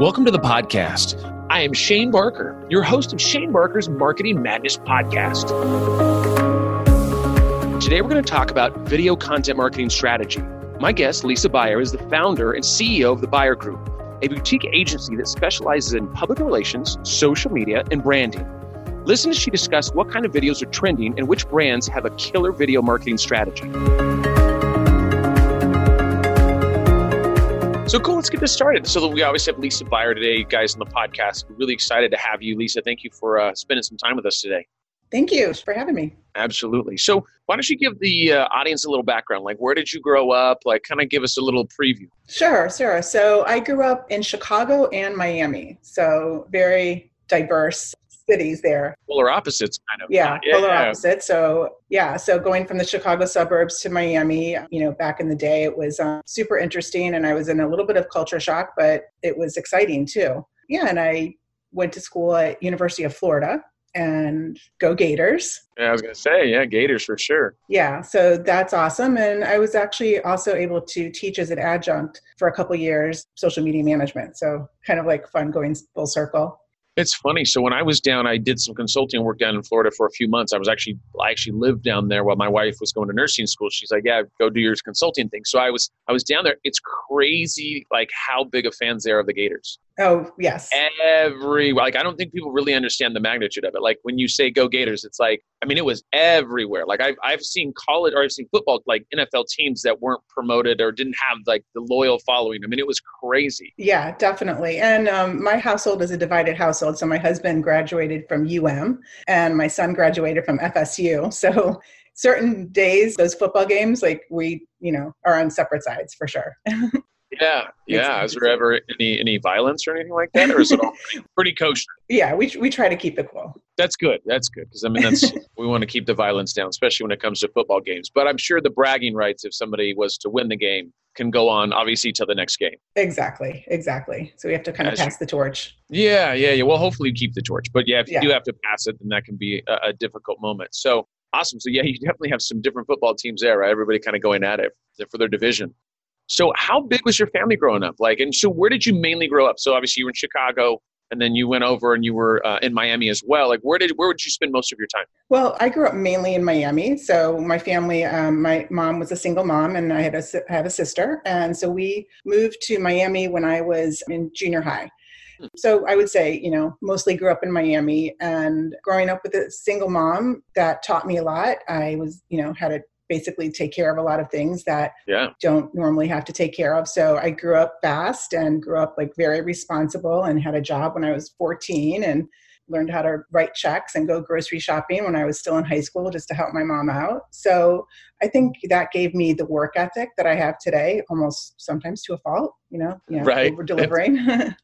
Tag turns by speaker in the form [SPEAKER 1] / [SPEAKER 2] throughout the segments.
[SPEAKER 1] Welcome to the podcast. I am Shane Barker, your host of Shane Barker's Marketing Madness podcast. Today, we're going to talk about video content marketing strategy. My guest, Lisa Buyer, is the founder and CEO of the Buyer Group, a boutique agency that specializes in public relations, social media, and branding. Listen as she discusses what kind of videos are trending and which brands have a killer video marketing strategy. So cool, let's get this started. So we always have Lisa Buyer today, guys, on the podcast. We're really excited to have you, Lisa. Thank you for uh, spending some time with us today.
[SPEAKER 2] Thank you for having me.
[SPEAKER 1] Absolutely. So why don't you give the uh, audience a little background? Like, where did you grow up? Like, kind of give us a little preview.
[SPEAKER 2] Sure, sure. So I grew up in Chicago and Miami. So very diverse cities there.
[SPEAKER 1] Polar opposites, kind of.
[SPEAKER 2] Yeah, yeah polar yeah. opposites. So yeah, so going from the Chicago suburbs to Miami, you know, back in the day, it was um, super interesting, and I was in a little bit of culture shock, but it was exciting too. Yeah, and I went to school at University of Florida and go Gators.
[SPEAKER 1] Yeah, I was going to say, yeah, Gators for sure.
[SPEAKER 2] Yeah, so that's awesome. And I was actually also able to teach as an adjunct for a couple years social media management. So kind of like fun going full circle.
[SPEAKER 1] It's funny. So when I was down, I did some consulting work down in Florida for a few months. I was actually, I actually lived down there while my wife was going to nursing school. She's like, "Yeah, go do your consulting thing." So I was, I was down there. It's crazy, like how big of fans they are of the Gators.
[SPEAKER 2] Oh yes.
[SPEAKER 1] Every like I don't think people really understand the magnitude of it. Like when you say go Gators, it's like I mean it was everywhere. Like I've I've seen college or I've seen football like NFL teams that weren't promoted or didn't have like the loyal following. I mean it was crazy.
[SPEAKER 2] Yeah, definitely. And um, my household is a divided household. So my husband graduated from UM and my son graduated from FSU. So certain days those football games like we you know are on separate sides for sure
[SPEAKER 1] Yeah, yeah. Is there ever any any violence or anything like that, or is it all pretty, kosher?
[SPEAKER 2] Yeah, we we try to keep it cool.
[SPEAKER 1] That's good. That's good because I mean that's we want to keep the violence down, especially when it comes to football games. But I'm sure the bragging rights, if somebody was to win the game, can go on obviously to the next game.
[SPEAKER 2] Exactly, exactly. So we have to kind of pass the torch.
[SPEAKER 1] Yeah, yeah, yeah. Well, hopefully you keep the torch, but yeah, if you yeah. do have to pass it, then that can be a, a difficult moment. So awesome. So yeah, you definitely have some different football teams there, right? Everybody kind of going at it for their division. So, how big was your family growing up? Like, and so where did you mainly grow up? So, obviously, you were in Chicago, and then you went over and you were uh, in Miami as well. Like, where did where would you spend most of your time?
[SPEAKER 2] Well, I grew up mainly in Miami. So, my family, um, my mom was a single mom, and I had a have a sister, and so we moved to Miami when I was in junior high. Hmm. So I would say, you know, mostly grew up in Miami and growing up with a single mom that taught me a lot. I was, you know, had a basically take care of a lot of things that
[SPEAKER 1] yeah.
[SPEAKER 2] don't normally have to take care of. So I grew up fast and grew up like very responsible and had a job when I was 14 and learned how to write checks and go grocery shopping when I was still in high school just to help my mom out. So I think that gave me the work ethic that I have today, almost sometimes to a fault, you know, you know
[SPEAKER 1] right.
[SPEAKER 2] over delivering.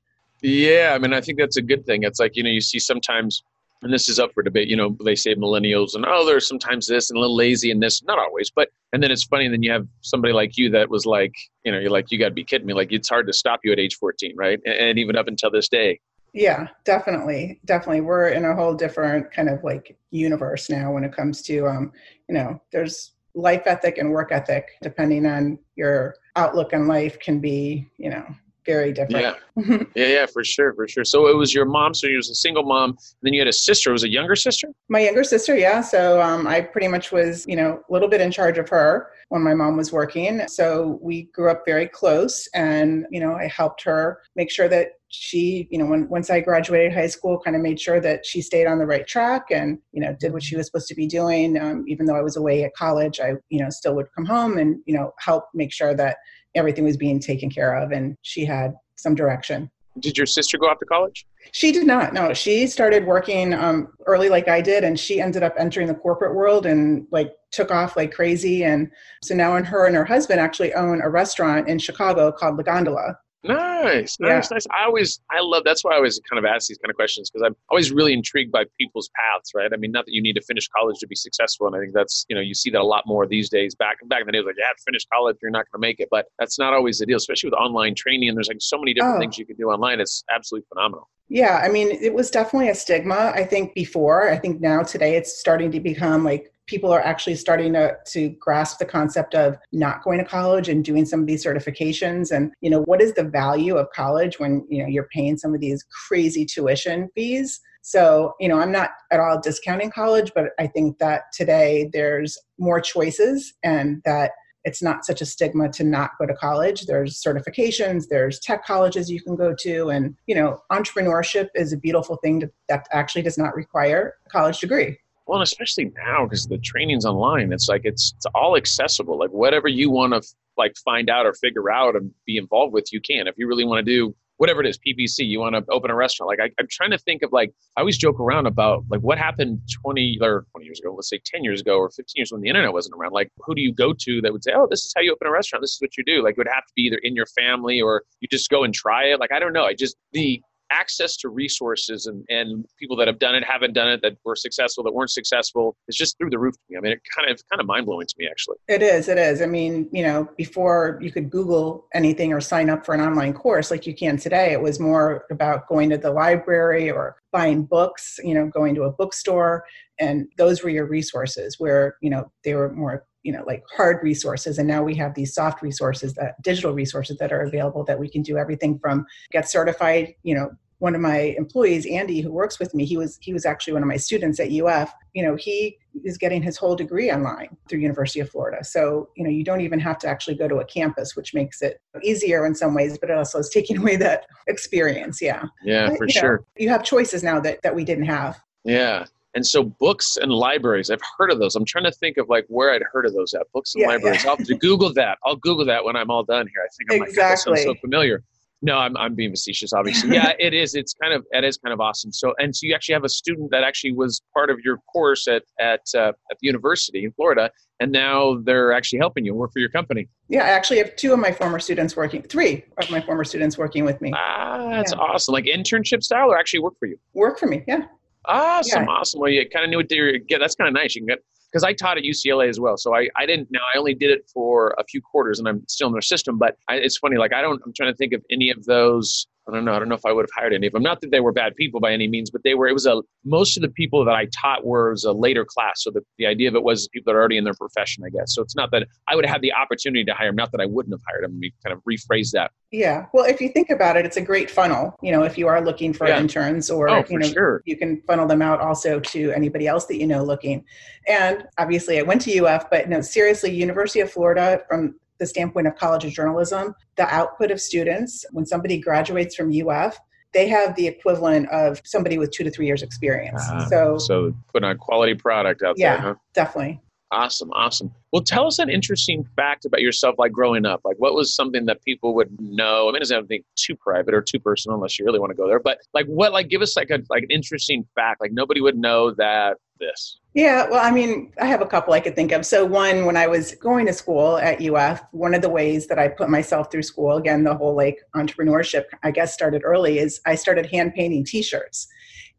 [SPEAKER 1] yeah, I mean, I think that's a good thing. It's like, you know, you see sometimes and this is up for debate. You know, they say millennials and oh, there's sometimes this and a little lazy and this, not always, but and then it's funny. And then you have somebody like you that was like, you know, you're like, you got to be kidding me. Like it's hard to stop you at age 14, right? And, and even up until this day.
[SPEAKER 2] Yeah, definitely, definitely. We're in a whole different kind of like universe now when it comes to, um, you know, there's life ethic and work ethic depending on your outlook on life can be, you know, very different.
[SPEAKER 1] Yeah. yeah, yeah, for sure, for sure. So it was your mom. So you was a single mom. And then you had a sister. Was a younger sister?
[SPEAKER 2] My younger sister, yeah. So um, I pretty much was, you know, a little bit in charge of her when my mom was working. So we grew up very close, and you know, I helped her make sure that she, you know, when once I graduated high school, kind of made sure that she stayed on the right track and you know did what she was supposed to be doing. Um, even though I was away at college, I you know still would come home and you know help make sure that everything was being taken care of and she had some direction.
[SPEAKER 1] Did your sister go off to college?
[SPEAKER 2] She did not. No, she started working um, early like I did, and she ended up entering the corporate world and like took off like crazy. And so now, and her and her husband actually own a restaurant in Chicago called La Gondola.
[SPEAKER 1] Nice, nice, yeah. nice. I always, I love. That's why I always kind of ask these kind of questions because I'm always really intrigued by people's paths, right? I mean, not that you need to finish college to be successful, and I think that's you know you see that a lot more these days. Back back in the day, like, yeah, finish college, you're not going to make it, but that's not always the deal, especially with online training. And there's like so many different oh. things you can do online. It's absolutely phenomenal.
[SPEAKER 2] Yeah, I mean, it was definitely a stigma. I think before. I think now today it's starting to become like people are actually starting to, to grasp the concept of not going to college and doing some of these certifications. And you know what is the value of college when you know you're paying some of these crazy tuition fees? So you know i'm not at all discounting college but i think that today there's more choices and that it's not such a stigma to not go to college. There's certifications there's tech colleges you can go to. And you know entrepreneurship is a beautiful thing to, that actually does not require a college degree
[SPEAKER 1] well, especially now because the training's online, it's like it's, it's all accessible. Like whatever you want to like find out or figure out and be involved with, you can. If you really want to do whatever it is, PPC, you want to open a restaurant. Like I, am trying to think of like I always joke around about like what happened 20 or 20 years ago, let's say 10 years ago or 15 years when the internet wasn't around. Like who do you go to that would say, oh, this is how you open a restaurant. This is what you do. Like it would have to be either in your family or you just go and try it. Like I don't know. I just the access to resources and, and people that have done it, haven't done it, that were successful, that weren't successful, is just through the roof to me. I mean, it kind of kind of mind blowing to me, actually.
[SPEAKER 2] It is. It is. I mean, you know, before you could Google anything or sign up for an online course like you can today, it was more about going to the library or buying books. You know, going to a bookstore, and those were your resources. Where you know they were more you know like hard resources and now we have these soft resources that digital resources that are available that we can do everything from get certified you know one of my employees andy who works with me he was he was actually one of my students at uf you know he is getting his whole degree online through university of florida. So you know you don't even have to actually go to a campus which makes it easier in some ways but it also is taking away that experience yeah.
[SPEAKER 1] Yeah
[SPEAKER 2] but,
[SPEAKER 1] for
[SPEAKER 2] you
[SPEAKER 1] sure.
[SPEAKER 2] know, you have choices now that that we didn't have.
[SPEAKER 1] Yeah and so books and libraries, I've heard of those. I'm trying to think of like where I'd heard of those at. Books and yeah, libraries. Yeah. I'll Google that. I'll Google that when I'm all done here. I think I'm exactly. like, that sounds so familiar. No, I'm, I'm being facetious, obviously. Yeah, it is. It's kind of it is kind of awesome. So, and so you actually have a student that actually was part of your course at at uh, at the university in Florida, and now they're actually helping you work for your company.
[SPEAKER 2] Yeah, I actually have two of my former students working, three of my former students working with me.
[SPEAKER 1] Ah, that's yeah. awesome. Like internship style, or actually work for you?
[SPEAKER 2] Work for me. Yeah.
[SPEAKER 1] Awesome, yeah. awesome. Well, you kind of knew what they were. Yeah, that's kind of nice. You can get because I taught at UCLA as well. So I, I didn't now I only did it for a few quarters and I'm still in their system. But I, it's funny, like I don't I'm trying to think of any of those I don't know. I don't know if I would have hired any of them. Not that they were bad people by any means, but they were. It was a most of the people that I taught were was a later class. So the, the idea of it was people that are already in their profession, I guess. So it's not that I would have had the opportunity to hire them. Not that I wouldn't have hired them. We kind of rephrase that.
[SPEAKER 2] Yeah. Well, if you think about it, it's a great funnel. You know, if you are looking for yeah. interns, or
[SPEAKER 1] oh,
[SPEAKER 2] you know,
[SPEAKER 1] sure.
[SPEAKER 2] you can funnel them out also to anybody else that you know looking. And obviously, I went to UF, but no, seriously, University of Florida from the standpoint of college of journalism, the output of students when somebody graduates from UF they have the equivalent of somebody with two to three years experience. Uh, so,
[SPEAKER 1] so putting a quality product out
[SPEAKER 2] yeah,
[SPEAKER 1] there. Huh?
[SPEAKER 2] definitely.
[SPEAKER 1] Awesome, awesome. Well, tell us an interesting fact about yourself, like growing up. Like, what was something that people would know? I mean, it doesn't have to be too private or too personal, unless you really want to go there. But like, what? Like, give us like a like an interesting fact. Like, nobody would know that this.
[SPEAKER 2] Yeah, well, I mean, I have a couple I could think of. So, one, when I was going to school at UF, one of the ways that I put myself through school, again, the whole like entrepreneurship, I guess, started early, is I started hand painting T-shirts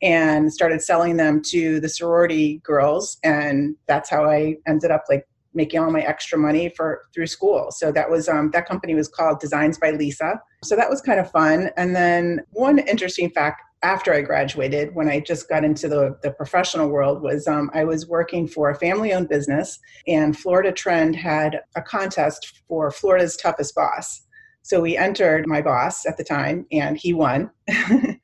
[SPEAKER 2] and started selling them to the sorority girls and that's how i ended up like making all my extra money for through school. So that was um, that company was called designs by lisa. So that was kind of fun. And then one interesting fact after i graduated when i just got into the, the professional world was um, i was working for a family owned business and florida trend had a contest for florida's toughest boss so we entered my boss at the time and he won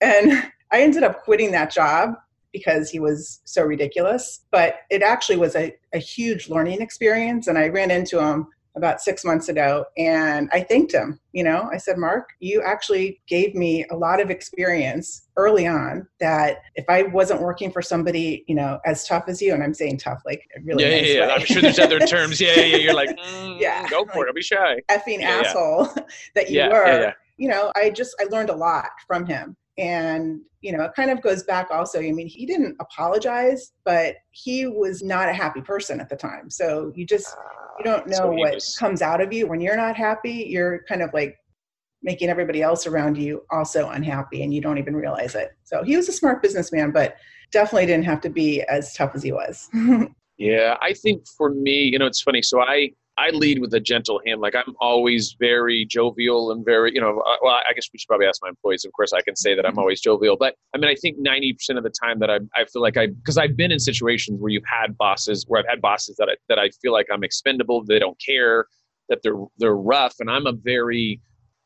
[SPEAKER 2] and I ended up quitting that job because he was so ridiculous. But it actually was a, a huge learning experience. And I ran into him about six months ago and I thanked him. You know, I said, Mark, you actually gave me a lot of experience early on that if I wasn't working for somebody, you know, as tough as you, and I'm saying tough, like really.
[SPEAKER 1] Yeah,
[SPEAKER 2] nice
[SPEAKER 1] yeah, yeah. I'm sure there's other terms. Yeah, yeah, You're like, mm, yeah, go for
[SPEAKER 2] like,
[SPEAKER 1] it. Don't be shy.
[SPEAKER 2] Effing
[SPEAKER 1] yeah,
[SPEAKER 2] asshole
[SPEAKER 1] yeah.
[SPEAKER 2] that you were. You know, I just, I learned a lot from him and you know it kind of goes back also i mean he didn't apologize but he was not a happy person at the time. So you just ah, you don't know so what was... comes out of you. When you're not happy you're kind of like making everybody else around you also unhappy and you don't even realize it. So he was a smart businessman but definitely didn't have to be as tough as he was.
[SPEAKER 1] Yeah i think for me you know it's funny. So i I lead with a gentle hand. Like I'm always very jovial and very, you know, uh, well, I guess we should probably ask my employees. Of course, I can say that I'm always jovial, but I mean, I think 90% of the time that I, I feel like I, because I've been in situations where you've had bosses, where I've had bosses that I, that I feel like I'm expendable, they don't care, that they're they're rough, and I'm a very,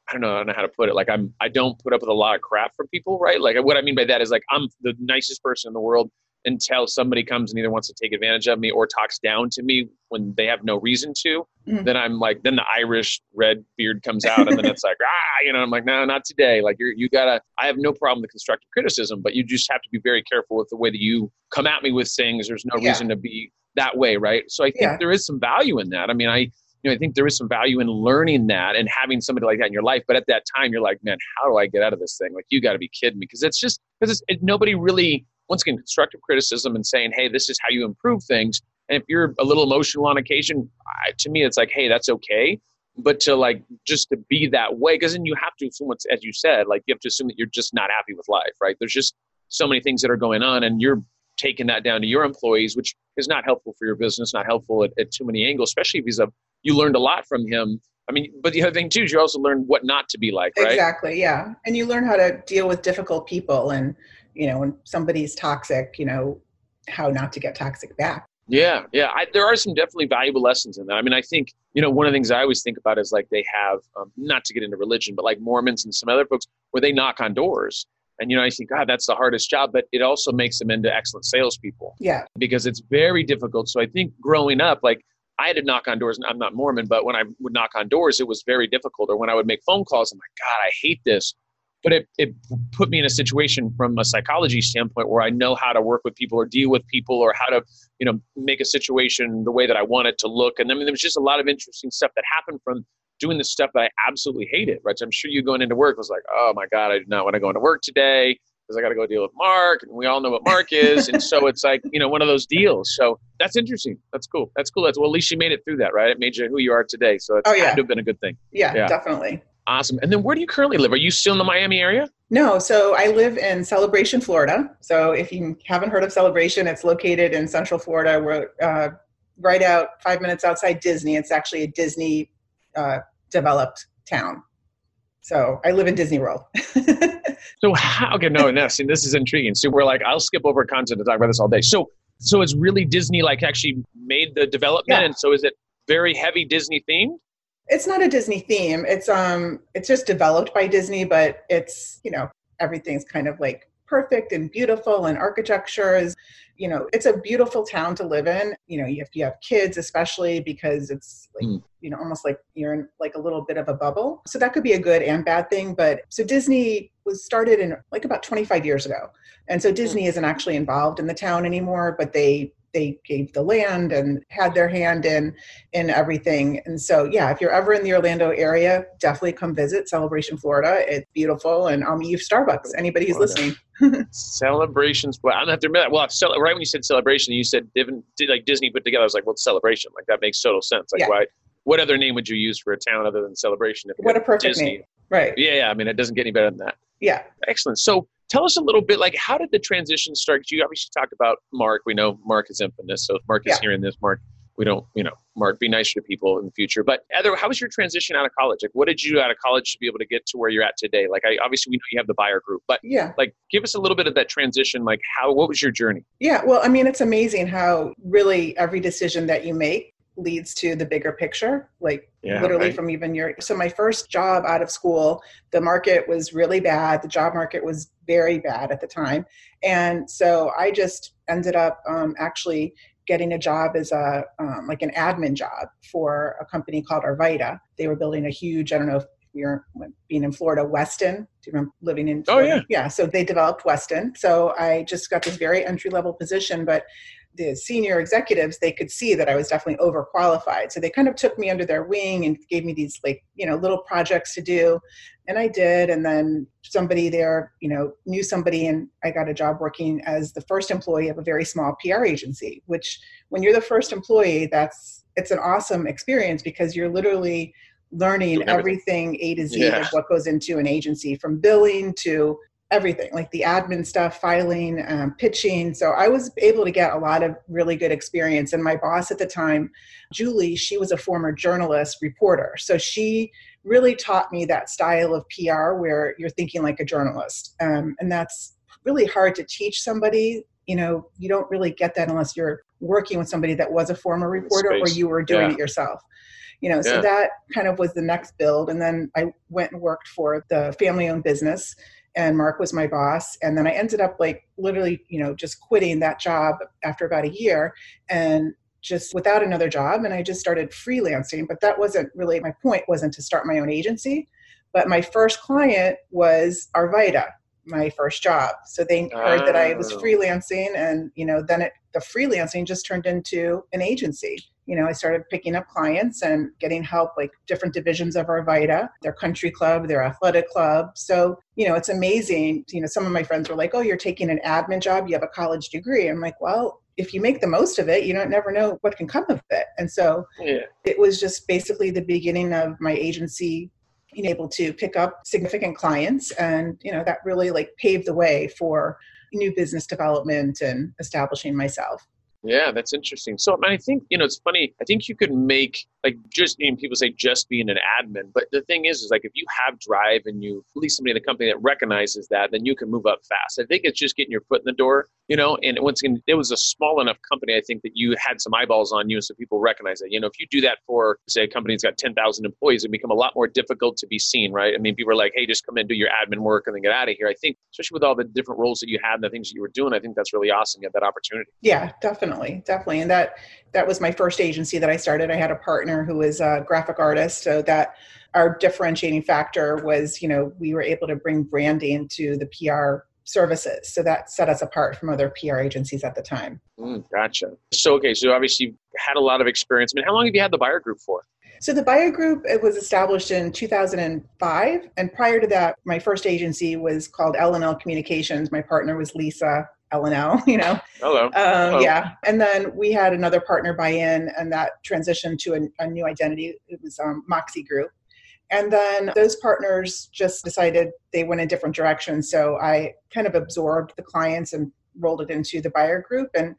[SPEAKER 1] I don't know, I don't know how to put it. Like I'm, I don't put up with a lot of crap from people, right? Like what I mean by that is like I'm the nicest person in the world until somebody comes and either wants to take advantage of me or talks down to me when they have no reason to. Mm-hmm. Then I'm like, then the Irish red beard comes out, and then it's like, ah, you know, I'm like, no, not today. Like you're, you gotta. I have no problem with constructive criticism, but you just have to be very careful with the way that you come at me with things. There's no yeah. reason to be that way, right? So I think yeah. there is some value in that. I mean, I you know, I think there is some value in learning that and having somebody like that in your life. But at that time, you're like, man, how do I get out of this thing? Like, you got to be kidding me, because it's just because it, nobody really once again, constructive criticism and saying, hey, this is how you improve things. And if you're a little emotional on occasion, I, to me, it's like, hey, that's okay. But to like just to be that way, because then you have to assume, as you said, like you have to assume that you're just not happy with life, right? There's just so many things that are going on, and you're taking that down to your employees, which is not helpful for your business, not helpful at, at too many angles, especially if he's a, you learned a lot from him. I mean, but the other thing too is you also learn what not to be like, right?
[SPEAKER 2] Exactly, yeah. And you learn how to deal with difficult people and you know when somebody's toxic you know how not to get toxic back.
[SPEAKER 1] Yeah yeah I, there are some definitely valuable lessons in that. I mean i think you know one of the things i always think about is like they have um, not to get into religion but like mormons and some other folks where they knock on doors. And you know i think god that's the hardest job but it also makes them into excellent salespeople.
[SPEAKER 2] Yeah.
[SPEAKER 1] Because it's very difficult. So i think growing up like I had to knock on doors. I'm not Mormon, but when I would knock on doors, it was very difficult. Or when I would make phone calls, I'm like, God, I hate this but it, it put me in a situation from a psychology standpoint where I know how to work with people or deal with people or how to, you know, make a situation the way that I want it to look. And I mean, there was just a lot of interesting stuff that happened from doing the stuff that I absolutely hated, right? So I'm sure you going into work was like, oh my God, I do not want to go into work today because I got to go deal with Mark, and we all know what Mark is, and so it's like you know one of those deals. So that's interesting. That's cool. That's cool. That's well, at least you made it through that, right? It made you who you are today. So it's oh, yeah. had to have been a good thing.
[SPEAKER 2] Yeah, yeah, definitely.
[SPEAKER 1] Awesome. And then where do you currently live? Are you still in the Miami area?
[SPEAKER 2] No, so I live in Celebration, Florida. So if you haven't heard of Celebration, it's located in Central Florida. We're uh, right out five minutes outside Disney. It's actually a Disney uh, developed town. So I live in Disney World.
[SPEAKER 1] so how? Okay, no, no. See, this is intriguing. So we're like, I'll skip over content to talk about this all day. So, so it's really Disney like actually made the development, yeah. and so is it very heavy Disney themed?
[SPEAKER 2] It's not a Disney theme. It's um it's just developed by Disney, but it's, you know, everything's kind of like perfect and beautiful and architecture is you know it's a beautiful town to live in you know if you have kids especially because it's like mm. you know almost like you're in like a little bit of a bubble so that could be a good and bad thing but so disney was started in like about 25 years ago and so disney mm. isn't actually involved in the town anymore but they they gave the land and had their hand in in everything. And so, yeah, if you're ever in the Orlando area, definitely come visit Celebration Florida. It's beautiful, and I'll meet you Starbucks. Anybody who's Florida.
[SPEAKER 1] listening. Celebrations. Well, I'm have to admit, well, right when you said celebration, you said like Disney put together. I was like, well, celebration. Like that makes total sense. Like, yeah. why? What other name would you use for a town other than Celebration?
[SPEAKER 2] what a perfect Disney? name. Right.
[SPEAKER 1] Yeah, yeah. I mean, it doesn't get any better than that.
[SPEAKER 2] Yeah.
[SPEAKER 1] Excellent. So, tell us a little bit like how did the transition start? You obviously talked about mark. We know mark is infamous so if mark is yeah. hearing this mark we don't you know mark be nicer to people in the future. But Heather, how was your transition out of college? Like what did you do out of college to be able to get to where you're at today? Like i obviously we know you have the buyer group but
[SPEAKER 2] yeah.
[SPEAKER 1] like give us a little bit of that transition like how what was your journey?
[SPEAKER 2] Yeah well i mean it's amazing how really every decision that you make leads to the bigger picture like yeah, literally right. from even your so my first job out of school the market was really bad the job market was very bad at the time and so i just ended up um, actually getting a job as a um, like an admin job for a company called Arvida they were building a huge i don't know if you're being in Florida, Weston. Do you remember living in?
[SPEAKER 1] Florida? Oh yeah,
[SPEAKER 2] yeah. So they developed Weston. So I just got this very entry level position, but the senior executives they could see that i was definitely overqualified so they kind of took me under their wing and gave me these like you know little projects to do and i did and then somebody there you know knew somebody and i got a job working as the first employee of a very small pr agency which when you're the first employee that's it's an awesome experience because you're literally learning everything a to z yeah. of what goes into an agency from billing to everything like the admin stuff filing um, pitching. So i was able to get a lot of really good experience. And my boss at the time julie she was a former journalist reporter. So she really taught me that style of pr where you're thinking like a journalist. Um, and that's really hard to teach somebody. You know you don't really get that unless you're working with somebody that was a former reporter or you were doing yeah. it yourself. You know so that kind of was the next build. And then i went and worked for the family owned business and mark was my boss. And then i ended up like literally you know just quitting that job after about a year and just without another job. And i just started freelancing but that wasn't really my point wasn't to start my own agency. But my first client was arvida my first job. So they heard that i was oh. freelancing and you know then it the freelancing just turned into an agency you know, I started picking up clients and getting help, like different divisions of Arvida, their country club, their athletic club. So, you know, it's amazing. You know, some of my friends were like, oh, you're taking an admin job, you have a college degree. I'm like, well, if you make the most of it, you don't never know what can come of it. And so yeah. it was just basically the beginning of my agency being able to pick up significant clients. And, you know, that really like paved the way for new business development and establishing myself.
[SPEAKER 1] Yeah, that's interesting. So I think, you know, it's funny. I think you could make like just you know, people say just being an admin, but the thing is, is like if you have drive and you at least somebody in the company that recognizes that, then you can move up fast. I think it's just getting your foot in the door, you know. And once again, it was a small enough company. I think that you had some eyeballs on you, and so people recognize that. You know, if you do that for say a company that's got ten thousand employees, it become a lot more difficult to be seen, right? I mean, people are like, hey, just come in, do your admin work, and then get out of here. I think, especially with all the different roles that you had and the things that you were doing, I think that's really awesome. You had that opportunity.
[SPEAKER 2] Yeah, definitely, definitely, and that that was my first agency that I started. I had a partner who was a graphic artist, so that our differentiating factor was, you know, we were able to bring branding to the PR services. So that set us apart from other PR agencies at the time.
[SPEAKER 1] Mm, gotcha. So, okay, so obviously you had a lot of experience. I mean, how long have you had the buyer group for?
[SPEAKER 2] So the buyer group it was established in 2005, and prior to that, my first agency was called L&L Communications. My partner was Lisa L&L, you know.
[SPEAKER 1] Hello.
[SPEAKER 2] Um, Hello. Yeah. And then we had another partner buy in, and that transitioned to a, a new identity. It was um, Moxie Group. And then those partners just decided they went a different direction. So I kind of absorbed the clients and rolled it into the buyer group. And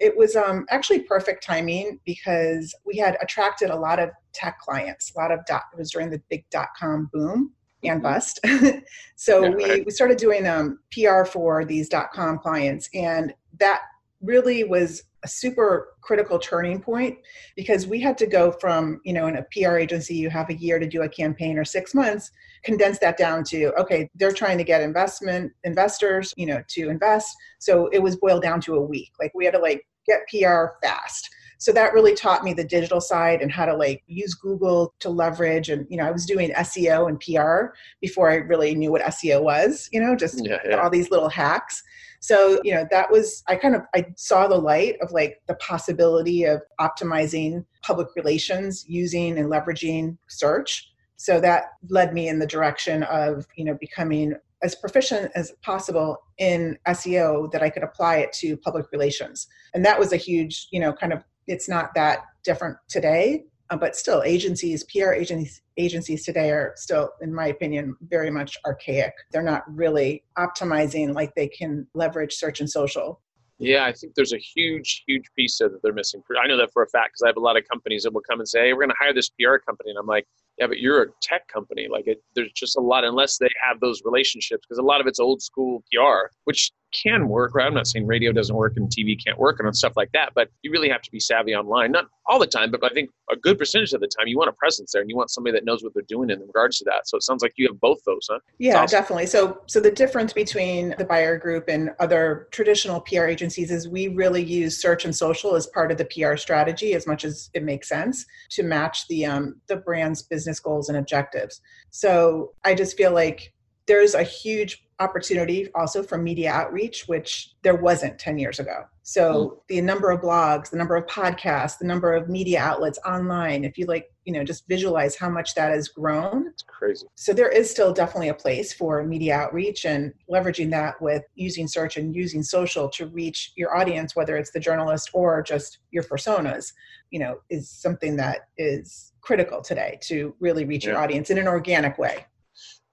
[SPEAKER 2] it was um, actually perfect timing because we had attracted a lot of tech clients, a lot of dot, it was during the big dot com boom and bust. so yeah, we, right. we started doing um, PR for these dot com clients, and that really was a super critical turning point because we had to go from you know in a PR agency you have a year to do a campaign or six months, condense that down to okay they're trying to get investment investors you know to invest, so it was boiled down to a week. Like we had to like get PR fast so that really taught me the digital side and how to like use google to leverage and you know i was doing seo and pr before i really knew what seo was you know just yeah, yeah. all these little hacks so you know that was i kind of i saw the light of like the possibility of optimizing public relations using and leveraging search so that led me in the direction of you know becoming as proficient as possible in SEO that I could apply it to public relations. And that was a huge, you know, kind of it's not that different today, uh, but still, agencies, PR agencies, agencies today are still, in my opinion, very much archaic. They're not really optimizing like they can leverage search and social.
[SPEAKER 1] Yeah, I think there's a huge, huge piece there that they're missing. I know that for a fact because I have a lot of companies that will come and say, "Hey, we're going to hire this PR company," and I'm like, "Yeah, but you're a tech company. Like, it, there's just a lot unless they have those relationships because a lot of it's old school PR, which can work, right? I'm not saying radio doesn't work and TV can't work and stuff like that, but you really have to be savvy online. Not all the time, but I think a good percentage of the time you want a presence there and you want somebody that knows what they're doing in regards to that. So it sounds like you have both those, huh?
[SPEAKER 2] Yeah, awesome. definitely. So so the difference between the buyer group and other traditional PR agencies is we really use search and social as part of the PR strategy as much as it makes sense to match the um, the brand's business goals and objectives. So I just feel like there's a huge opportunity also for media outreach, which there wasn't 10 years ago. So mm. the number of blogs, the number of podcasts, the number of media outlets online, if you like, you know, just visualize how much that has grown.
[SPEAKER 1] It's crazy.
[SPEAKER 2] So there is still definitely a place for media outreach and leveraging that with using search and using social to reach your audience, whether it's the journalist or just your personas, you know, is something that is critical today to really reach yeah. your audience in an organic way.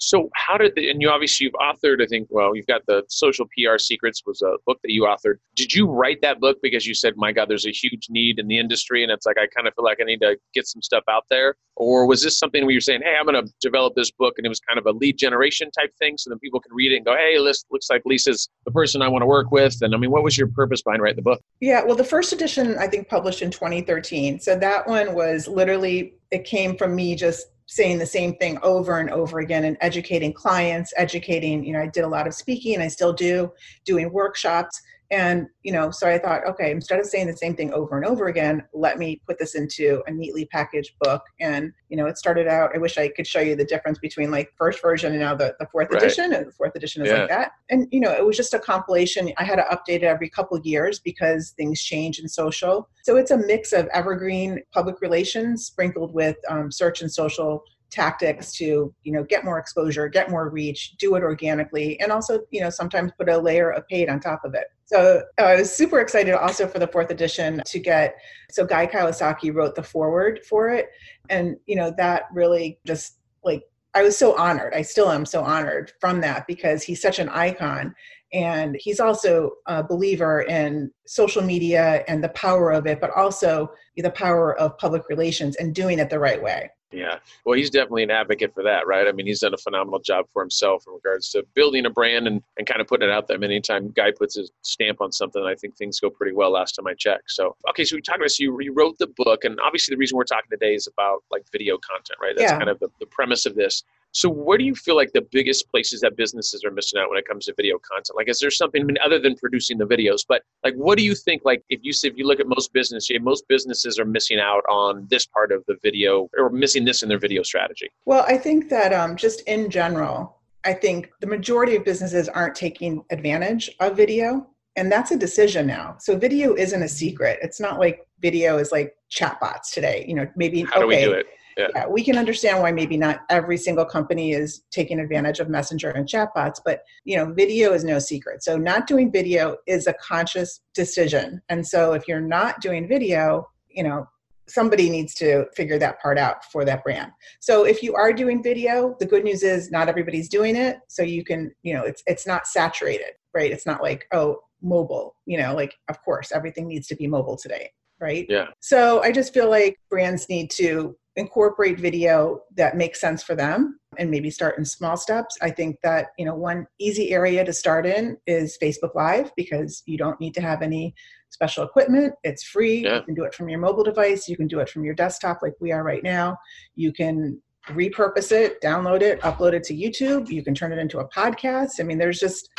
[SPEAKER 1] So how did the, and you obviously you've authored, I think, well, you've got the social PR secrets was a book that you authored. Did you write that book because you said, my God, there's a huge need in the industry and it's like, I kind of feel like I need to get some stuff out there? Or was this something where you're saying, hey, I'm going to develop this book and it was kind of a lead generation type thing so then people can read it and go, hey, this looks like Lisa's the person I want to work with? And I mean, what was your purpose behind writing the book?
[SPEAKER 2] Yeah, well, the first edition, I think, published in 2013. So that one was literally, it came from me just saying the same thing over and over again and educating clients, educating, you know, I did a lot of speaking, and I still do, doing workshops. And, you know, so I thought, okay, instead of saying the same thing over and over again, let me put this into a neatly packaged book. And, you know, it started out, I wish I could show you the difference between like first version and now the, the fourth right. edition. And the fourth edition is yeah. like that. And, you know, it was just a compilation. I had to update it every couple years because things change in social. So it's a mix of evergreen public relations sprinkled with um, search and social tactics to you know get more exposure get more reach do it organically and also you know sometimes put a layer of paid on top of it. So uh, i was super excited also for the fourth edition to get so guy kawasaki wrote the foreword for it and you know that really just like i was so honored i still am so honored from that because he's such an icon and he's also a believer in social media and the power of it but also the power of public relations and doing it the right way
[SPEAKER 1] yeah. Well, he's definitely an advocate for that, right? I mean, he's done a phenomenal job for himself in regards to building a brand and, and kind of putting it out there. I mean, anytime guy puts his stamp on something, I think things go pretty well last time I checked. So, okay, so we talked about, so you, you wrote the book, and obviously the reason we're talking today is about like video content, right? That's yeah. kind of the, the premise of this. So, where do you feel like the biggest places that businesses are missing out when it comes to video content? Like, is there something I mean, other than producing the videos? But like, what do you think? Like, if you if you look at most business, most businesses are missing out on this part of the video or missing this in their video strategy.
[SPEAKER 2] Well, I think that um, just in general, I think the majority of businesses aren't taking advantage of video and that's a decision now so video isn't a secret it's not like video is like chatbots today you know maybe
[SPEAKER 1] how do we do it
[SPEAKER 2] yeah. yeah. we can understand why maybe not every single company is taking advantage of messenger and chatbots but you know video is no secret. So not doing video is a conscious decision. And so if you're not doing video you know somebody needs to figure that part out for that brand. So if you are doing video the good news is not everybody's doing it. So you can you know it's it's not saturated right? It's not like oh mobile you know like of course everything needs to be mobile today right?
[SPEAKER 1] Yeah.
[SPEAKER 2] So i just feel like brands need to incorporate video that makes sense for them and maybe start in small steps. I think that you know one easy area to start in is facebook live because you don't need to have any special equipment. It's free. Yeah. you can do it from your mobile device. You can do it from your desktop like we are right now. You can repurpose it download it upload it to youtube. You can turn it into a podcast. I mean there's just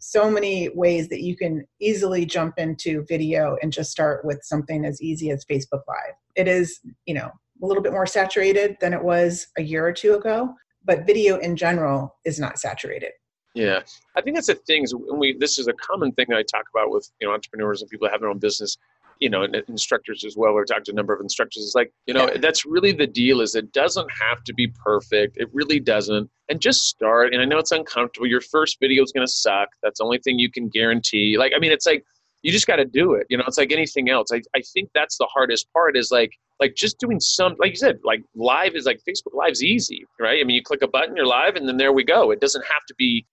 [SPEAKER 2] so many ways that you can easily jump into video and just start with something as easy as facebook live. It is you know a little bit more saturated than it was a year or two ago, but video in general is not saturated.
[SPEAKER 1] Yeah, I think that's the thing. Is when we this is a common thing that I talk about with you know entrepreneurs and people that have their own business, you know, and instructors as well. Or talk to a number of instructors. It's like you know yeah. that's really the deal. Is it doesn't have to be perfect. It really doesn't. And just start. And I know it's uncomfortable. Your first video is going to suck. That's the only thing you can guarantee. Like I mean, it's like you just got to do it. You know, it's like anything else. I, I think that's the hardest part is like, like just doing some, like you said, like live is like Facebook Live's easy, right? I mean, you click a button, you're live, and then there we go. It doesn't have to be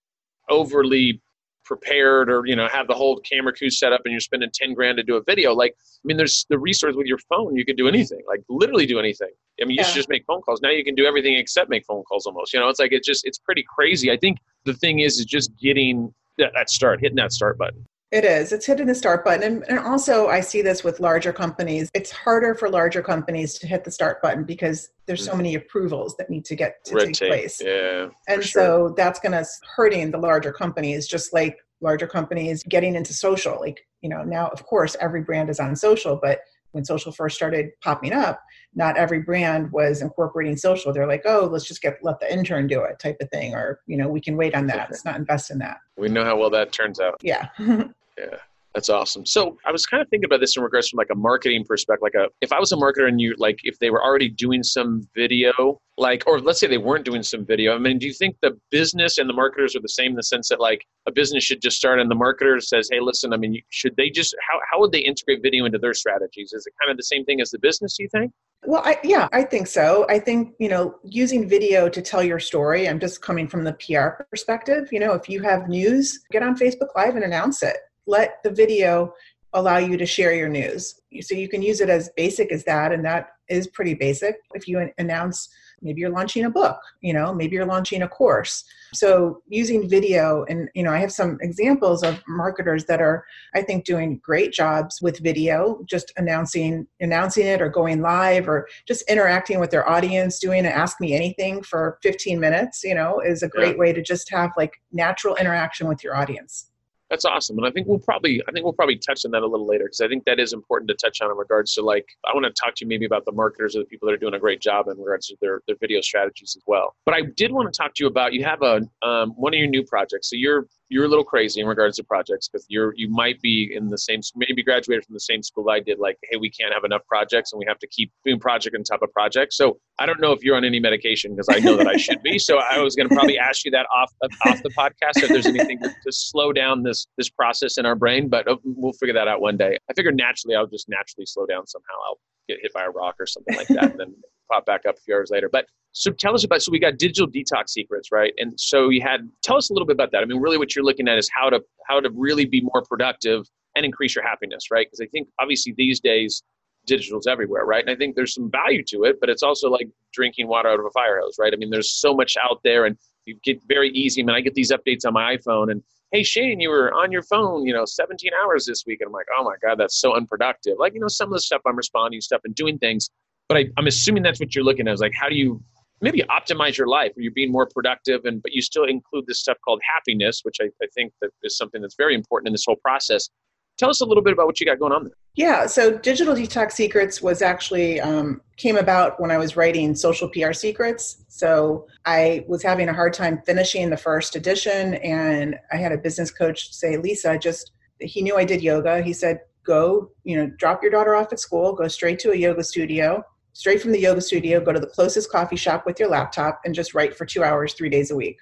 [SPEAKER 1] overly prepared or you know have the whole camera crew set up and you're spending 10 grand to do a video like i mean there's the resource with your phone you can do anything like literally do anything i mean you yeah. just make phone calls now you can do everything except make phone calls almost you know it's like it's just it's pretty crazy i think the thing is is just getting that, that start hitting that start button
[SPEAKER 2] it is. It's hitting the start button. And, and, also, I see this with larger companies. It's harder for larger companies to hit the start button because there's so mm. many approvals that need to get to
[SPEAKER 1] Red
[SPEAKER 2] take
[SPEAKER 1] tape.
[SPEAKER 2] place.
[SPEAKER 1] Yeah.
[SPEAKER 2] And
[SPEAKER 1] sure.
[SPEAKER 2] so that's going to hurting the larger companies, just like larger companies getting into social. Like, you know, now, of course, every brand is on social, but when social first started popping up, not every brand was incorporating social. They're like, oh, let's just get let the intern do it type of thing, or you know, we can wait on that. Let's not invest in that.
[SPEAKER 1] We know how well that turns out.
[SPEAKER 2] Yeah.
[SPEAKER 1] yeah. That's awesome. So I was kind of thinking about this in regards from like a marketing perspective. Like a, if I was a marketer and you like, if they were already doing some video, like, or let's say they weren't doing some video. I mean, do you think the business and the marketers are the same in the sense that like a business should just start and the marketer says, hey, listen, I mean, should they just how how would they integrate video into their strategies? Is it kind of the same thing as the business? Do you think?
[SPEAKER 2] Well, I, yeah, I think so. I think, you know, using video to tell your story, I'm just coming from the PR perspective. You know, if you have news, get on Facebook Live and announce it. Let the video allow you to share your news. So you can use it as basic as that, and that is pretty basic. If you announce maybe you're launching a book you know maybe you're launching a course so using video and you know i have some examples of marketers that are i think doing great jobs with video just announcing announcing it or going live or just interacting with their audience doing an ask me anything for 15 minutes you know is a great yeah. way to just have like natural interaction with your audience
[SPEAKER 1] that's awesome, and I think we'll probably I think we'll probably touch on that a little later because I think that is important to touch on in regards to like I want to talk to you maybe about the marketers or the people that are doing a great job in regards to their their video strategies as well. But I did want to talk to you about you have a um, one of your new projects. So you're you're a little crazy in regards to projects because you're you might be in the same maybe graduated from the same school I did. Like, hey, we can't have enough projects and we have to keep doing project on top of project. So I don't know if you're on any medication because I know that I should be. So I was going to probably ask you that off off the podcast if there's anything to, to, slow down this this process in our brain. But uh, we'll figure that out one day. I figure naturally I'll just naturally slow down somehow. I'll get hit by a rock or something like that, and then pop back up a few hours later. But so tell us about so we got digital detox secrets, right? And so you had tell us a little bit about that. I mean, really what you're looking at is how to how to really be more productive and increase your happiness, right? Because I think obviously these days digital's everywhere, right? And I think there's some value to it, but it's also like drinking water out of a fire hose, right? I mean, there's so much out there and you get very easy. I mean, I get these updates on my iPhone and hey Shane, you were on your phone, you know, 17 hours this week. And I'm like, oh my God, that's so unproductive. Like, you know, some of the stuff I'm responding stuff and doing things but I, I'm assuming that's what you're looking at. Is like, how do you maybe optimize your life where you're being more productive and but you still include this stuff called happiness which I, I, think that is something that's very important in this whole process. Tell us a little bit about what you got going on there.
[SPEAKER 2] Yeah so digital detox secrets was actually um, came about when i was writing social pr secrets. So i was having a hard time finishing the first edition and i had a business coach say lisa just he knew i did yoga. He said go you know drop your daughter off at school go straight to a yoga studio straight from the yoga studio, go to the closest coffee shop with your laptop and just write for two hours, three days a week.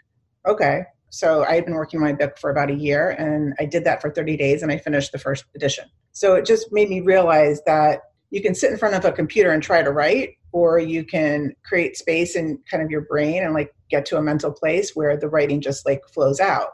[SPEAKER 2] Okay. So I had been working on my book for about a year and I did that for 30 days and I finished the first edition. So it just made me realize that you can sit in front of a computer and try to write, or you can create space in kind of your brain and like get to a mental place where the writing just like flows out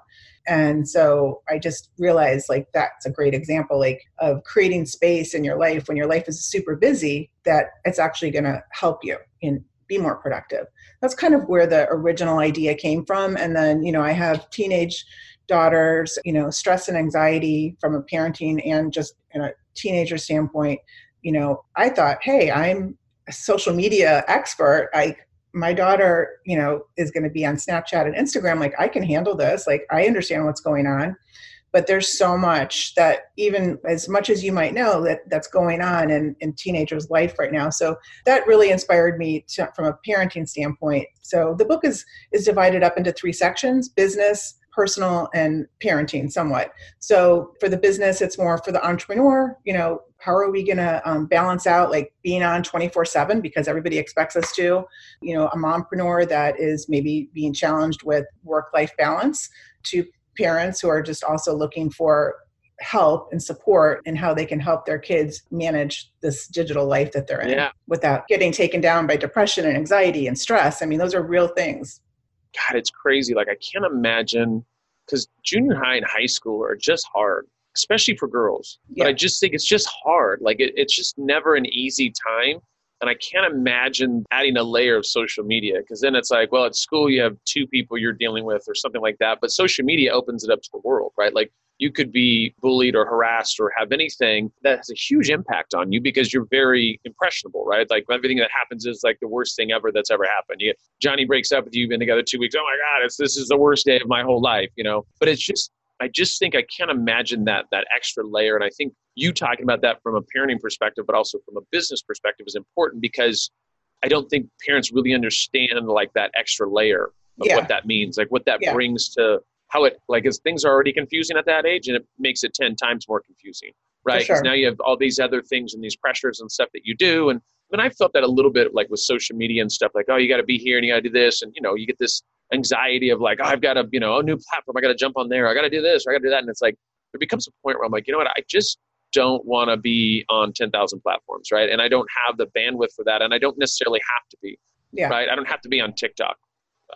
[SPEAKER 2] and so i just realized like that's a great example like of creating space in your life when your life is super busy that it's actually going to help you and be more productive. That's kind of where the original idea came from. And then you know i have teenage daughters you know stress and anxiety from a parenting and just in a teenager standpoint. You know i thought hey i'm a social media expert. I my daughter, you know, is going to be on Snapchat and Instagram. Like, I can handle this. Like, I understand what's going on. But there's so much that even as much as you might know that that's going on in, in teenagers' life right now. So that really inspired me to, from a parenting standpoint. So the book is is divided up into three sections: business, personal and parenting somewhat. So for the business, it's more for the entrepreneur, you know, how are we going to um, balance out like being on 24 7 because everybody expects us to, you know, a mompreneur that is maybe being challenged with work life balance to parents who are just also looking for help and support and how they can help their kids manage this digital life that they're in yeah. without getting taken down by depression and anxiety and stress. I mean, those are real things.
[SPEAKER 1] God, it's crazy. Like I can't imagine because junior high and high school are just hard, especially for girls. Yeah. But I just think it's just hard. Like it, it's just never an easy time. And I can't imagine adding a layer of social media because then it's like, well, at school you have two people you're dealing with or something like that. But social media opens it up to the world, right? Like you could be bullied or harassed or have anything that has a huge impact on you because you're very impressionable, right? Like everything that happens is like the worst thing ever that's ever happened. You, Johnny breaks up with you, you've been together two weeks. Oh my God, it's, this is the worst day of my whole life, you know? But it's just, I just think I can't imagine that, that extra layer. And I think you talking about that from a parenting perspective, but also from a business perspective is important because I don't think parents really understand like that extra layer of yeah. what that means, like what that yeah. brings to how it like as things are already confusing at that age and it makes it 10 times more confusing right because sure. now you have all these other things and these pressures and stuff that you do and I mean, I felt that a little bit like with social media and stuff like, oh, you got to be here and you got to do this. And, you know, you get this anxiety of like, oh, I've got a, you know, a new platform. I got to jump on there. I got to do this. Or I got to do that. And it's like, there becomes a point where I'm like, you know what? I just, don't want to be on 10,000 platforms, right? And I don't have the bandwidth for that. And I don't necessarily have to be, yeah. right? I don't have to be on TikTok.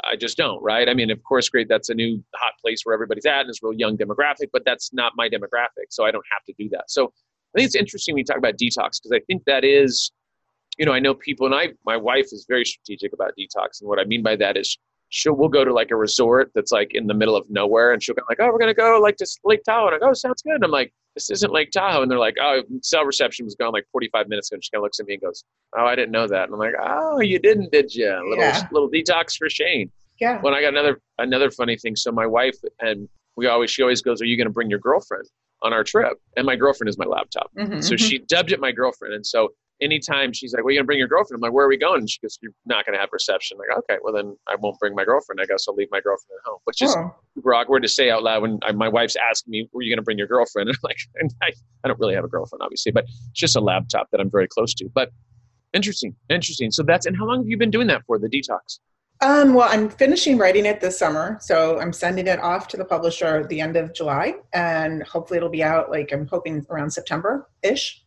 [SPEAKER 1] I just don't, right? I mean, of course, great. That's a new hot place where everybody's at and it's a real young demographic, but that's not my demographic. So I don't have to do that. So I think it's interesting when you talk about detox because I think that is, you know, I know people and I, my wife is very strategic about detox. And what I mean by that is she'll, we'll go to like a resort that's like in the middle of nowhere and she'll go like, oh, we're going to go like to Lake Tahoe. And I go, oh, sounds good. And I'm like, this isn't Lake Tahoe. And they're like, oh, cell reception was gone like 45 minutes ago. And she kind of looks at me and goes, oh, I didn't know that. And I'm like, oh, you didn't, did you? A little, yeah. little detox for Shane.
[SPEAKER 2] Yeah.
[SPEAKER 1] When I got another another funny thing. So my wife and we always she always goes, "Are you going to bring your girlfriend on our trip?" And my girlfriend is my laptop. Mm-hmm, so mm-hmm. she dubbed it my girlfriend. And so anytime she's like, "Well, you going to bring your girlfriend?" I'm like, "Where are we going?" And she goes, "You're not going to have reception." I'm like, okay, well then I won't bring my girlfriend. I guess I'll leave my girlfriend at home. Which is oh. super awkward to say out loud when I, my wife's asking me, "Were you going to bring your girlfriend?" And I'm like, and I, I don't really have a girlfriend, obviously, but it's just a laptop that I'm very close to. But interesting, interesting. So that's and how long have you been doing that for the detox?
[SPEAKER 2] Um, well, I'm finishing writing it this summer, so I'm sending it off to the publisher at the end of July, and hopefully it'll be out like I'm hoping around September ish.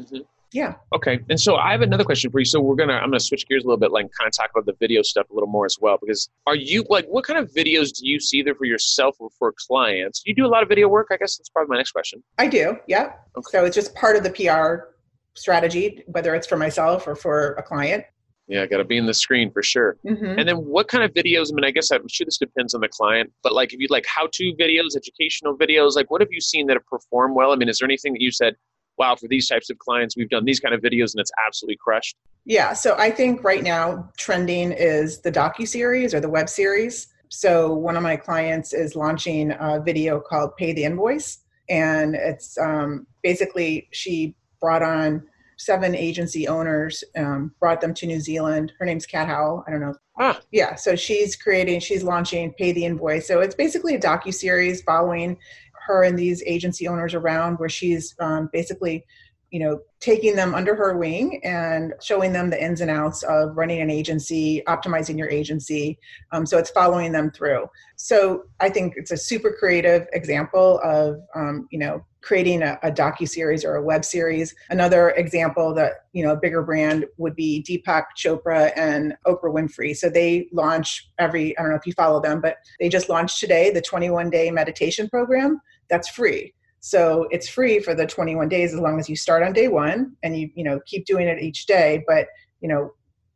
[SPEAKER 2] Mm-hmm. Yeah.
[SPEAKER 1] Okay. And so I have another question for you. So we're gonna I'm gonna switch gears a little bit, like kind of talk about the video stuff a little more as well. Because are you like what kind of videos do you see either for yourself or for clients? You do a lot of video work? I guess that's probably my next question.
[SPEAKER 2] I do. Yeah. Okay. So it's just part of the PR strategy, whether it's for myself or for a client.
[SPEAKER 1] Yeah, got to be in the screen for sure. Mm-hmm. And then what kind of videos? I mean, I guess I'm sure this depends on the client, but like if you like how to videos, educational videos, like what have you seen that have performed well? I mean, is there anything that you said, wow, for these types of clients, we've done these kind of videos and it's absolutely crushed?
[SPEAKER 2] Yeah, so I think right now trending is the docu series or the web series. So one of my clients is launching a video called "Pay the Invoice," and it's um, basically she brought on seven agency owners, um, brought them to New Zealand. Her name's Kat Howell. I don't know. Ah. Yeah, so she's creating, she's launching Pay the Invoice. So it's basically a docu series following her and these agency owners around, where she's um, basically you know taking them under her wing and showing them the ins and outs of running an agency optimizing your agency um, so it's following them through. So i think it's a super creative example of um, you know creating a, a docu series or a web series. Another example that you know a bigger brand would be deepak chopra and oprah winfrey. So they launch every i don't know if you follow them but they just launched today the 21 day meditation program that's free so it's free for the 21 days as long as you start on day one and you you know keep doing it each day. But you know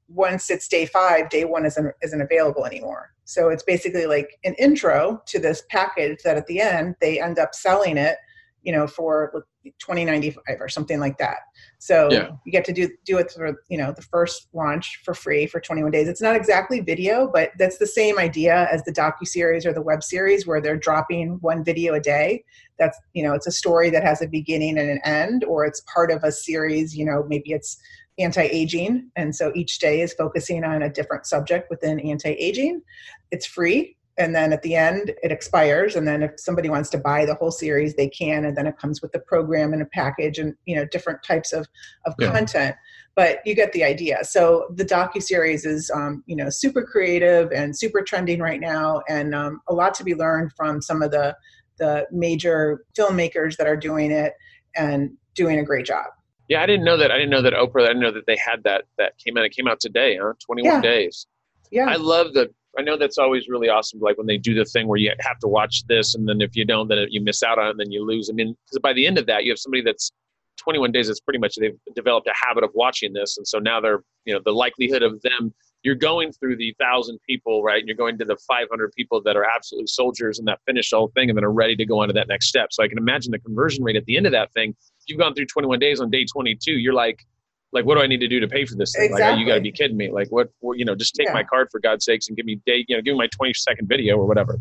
[SPEAKER 2] once it's day five, day one isn't isn't available anymore. So it's basically like an intro to this package that at the end they end up selling it, you know, for 2095 or something like that. So yeah. you get to do do it for you know the first launch for free for 21 days. It's not exactly video, but that's the same idea as the docu series or the web series where they're dropping one video a day. That's you know it's a story that has a beginning and an end, or it's part of a series. You know maybe it's anti-aging, and so each day is focusing on a different subject within anti-aging. It's free and then at the end it expires and then if somebody wants to buy the whole series they can and then it comes with the program and a package and you know different types of, of yeah. content. But you get the idea. So the docu series is um, you know super creative and super trending right now and um, a lot to be learned from some of the the major filmmakers that are doing it and doing a great job.
[SPEAKER 1] Yeah i didn't know that i didn't know that oprah i didn't know that they had that that came out. It came out today huh? 21 yeah. days.
[SPEAKER 2] Yeah.
[SPEAKER 1] I love the I know that's always really awesome. Like when they do the thing where you have to watch this, and then if you don't, then you miss out on it, and then you lose. I mean, because by the end of that, you have somebody that's 21 days. It's pretty much they've developed a habit of watching this, and so now they're you know the likelihood of them. You're going through the thousand people, right? And you're going to the 500 people that are absolutely soldiers and that finish the whole thing and then are ready to go on to that next step. So I can imagine the conversion rate at the end of that thing. If you've gone through 21 days on day 22, you're like, like what do I need to do to pay for this thing? Exactly. Like, you got to be kidding me. Like what, you know, just take yeah. my card for God's sakes and give me day, you know, give me my 20 second video or whatever.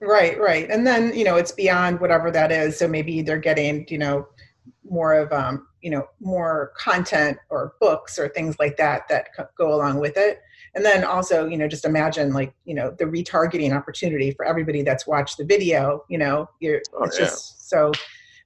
[SPEAKER 2] Right, right. And then, you know, it's beyond whatever that is. So maybe they're getting, you know, more of, um, you know, more content or books or things like that that go along with it. And then also, you know, just imagine like, you know, the retargeting opportunity for everybody that's watched the video, you know, you're, oh, it's yeah. just so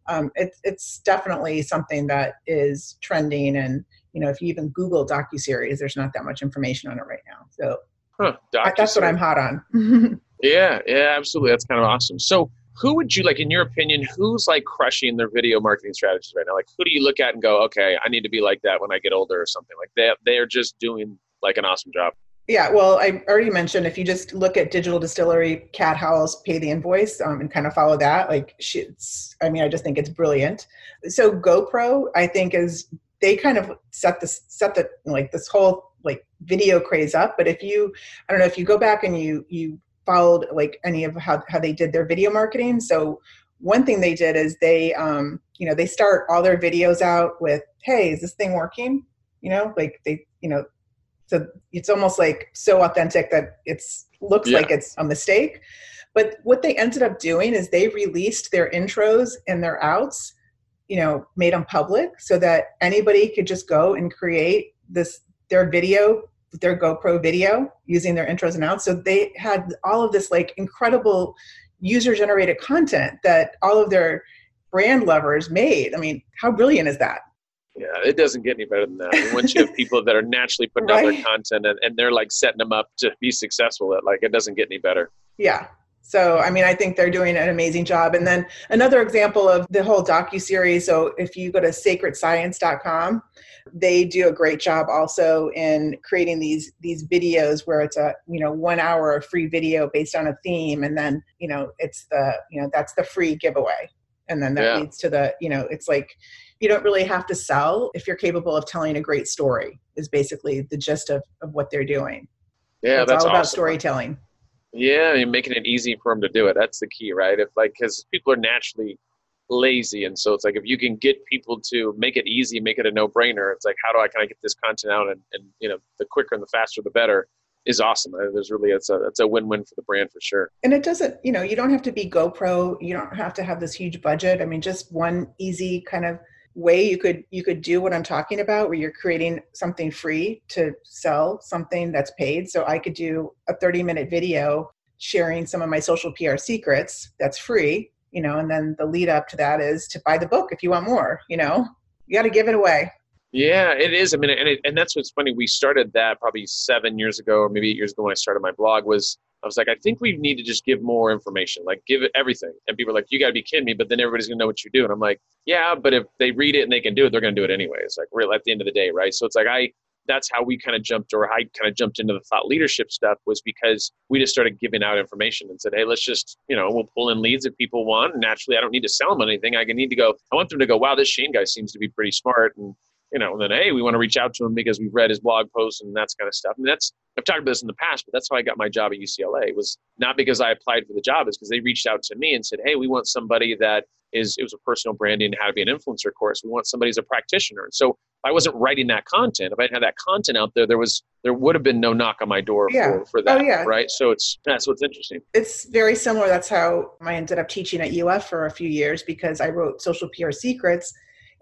[SPEAKER 2] um, it's it's definitely something that is trending and you know if you even google docu-series there's not that much information on it right now. So huh, that's what i'm hot on.
[SPEAKER 1] Yeah yeah absolutely. That's kind of awesome. So who would you like in your opinion who's like crushing their video marketing strategies right now? Like who do you look at and go okay i need to be like that when i get older or something? Like they they're just doing like an awesome job.
[SPEAKER 2] Yeah well i already mentioned if you just look at digital distillery Kat Howell's pay the invoice um, and kind of follow that like she's i mean i just think it's brilliant. So gopro i think is they kind of set the set the like this whole like video craze up but if you i don't know if you go back and you you followed like any of how, how they did their video marketing. So one thing they did is they, um, you know, they start all their videos out with, "Hey, is this thing working?" You know, like they, you know, so it's almost like so authentic that it's looks yeah. like it's a mistake. But what they ended up doing is they released their intros and their outs, you know, made them public so that anybody could just go and create this their video their GoPro video using their intros and outs. So they had all of this like incredible user generated content that all of their brand lovers made. I mean, how brilliant is that?
[SPEAKER 1] Yeah, it doesn't get any better than that. Once you have people that are naturally putting right. out their content and, and they're like setting them up to be successful, it like it doesn't get any better.
[SPEAKER 2] Yeah, so, I mean, I think they're doing an amazing job. And then another example of the whole docu series. So, if you go to sacredscience.com, they do a great job also in creating these these videos where it's a you know one hour of free video based on a theme, and then you know it's the you know that's the free giveaway, and then that yeah. leads to the you know it's like you don't really have to sell if you're capable of telling a great story. Is basically the gist of of what they're doing.
[SPEAKER 1] Yeah,
[SPEAKER 2] it's
[SPEAKER 1] that's
[SPEAKER 2] all about
[SPEAKER 1] awesome.
[SPEAKER 2] storytelling.
[SPEAKER 1] Yeah, mean, making it easy for them to do it. That's the key, right? If like, because people are naturally lazy, and so it's like if you can get people to make it easy, make it a no-brainer. It's like, how do I kind of get this content out, and, and you know, the quicker and the faster, the better. Is awesome. Uh, there's really it's a it's a win-win for the brand for sure.
[SPEAKER 2] And it doesn't, you know, you don't have to be GoPro. You don't have to have this huge budget. I mean, just one easy kind of way you could you could do what i'm talking about where you're creating something free to sell something that's paid. So i could do a 30 minute video sharing some of my social pr secrets that's free you know and then the lead up to that is to buy the book if you want more you know? You got to give it away
[SPEAKER 1] yeah it is i mean and, it, and that's what's funny we started that probably seven years ago or maybe eight years ago when i started my blog was I was like, I think we need to just give more information, like give it everything. And people are like, you got to be kidding me. But then everybody's to know what you do. And I'm like, yeah, but if they read it and they can do it, they're to do it anyway. It's like, real at the end of the day, right? So it's like, I, that's how we kind of jumped, or I kind of jumped into the thought leadership stuff was because we just started giving out information and said, hey, let's just, you know, we'll pull in leads if people want. Naturally, I don't need to sell them anything. I need to go, I want them to go, wow, this Shane guy seems to be pretty smart. And you know, and then hey, we want to reach out to him because we've read his blog posts and that's kind of stuff. And that's I've talked about this in the past, but that's how I got my job at UCLA. It was not because I applied for the job, it's because they reached out to me and said, Hey, we want somebody that is it was a personal branding how to be an influencer course. We want somebody who's a practitioner. So if I wasn't writing that content, if I have that content out there, there was there would have been no knock on my door yeah. for, for that. Oh, yeah. Right. So it's that's what's interesting.
[SPEAKER 2] It's very similar. That's how I ended up teaching at UF for a few years because I wrote social PR secrets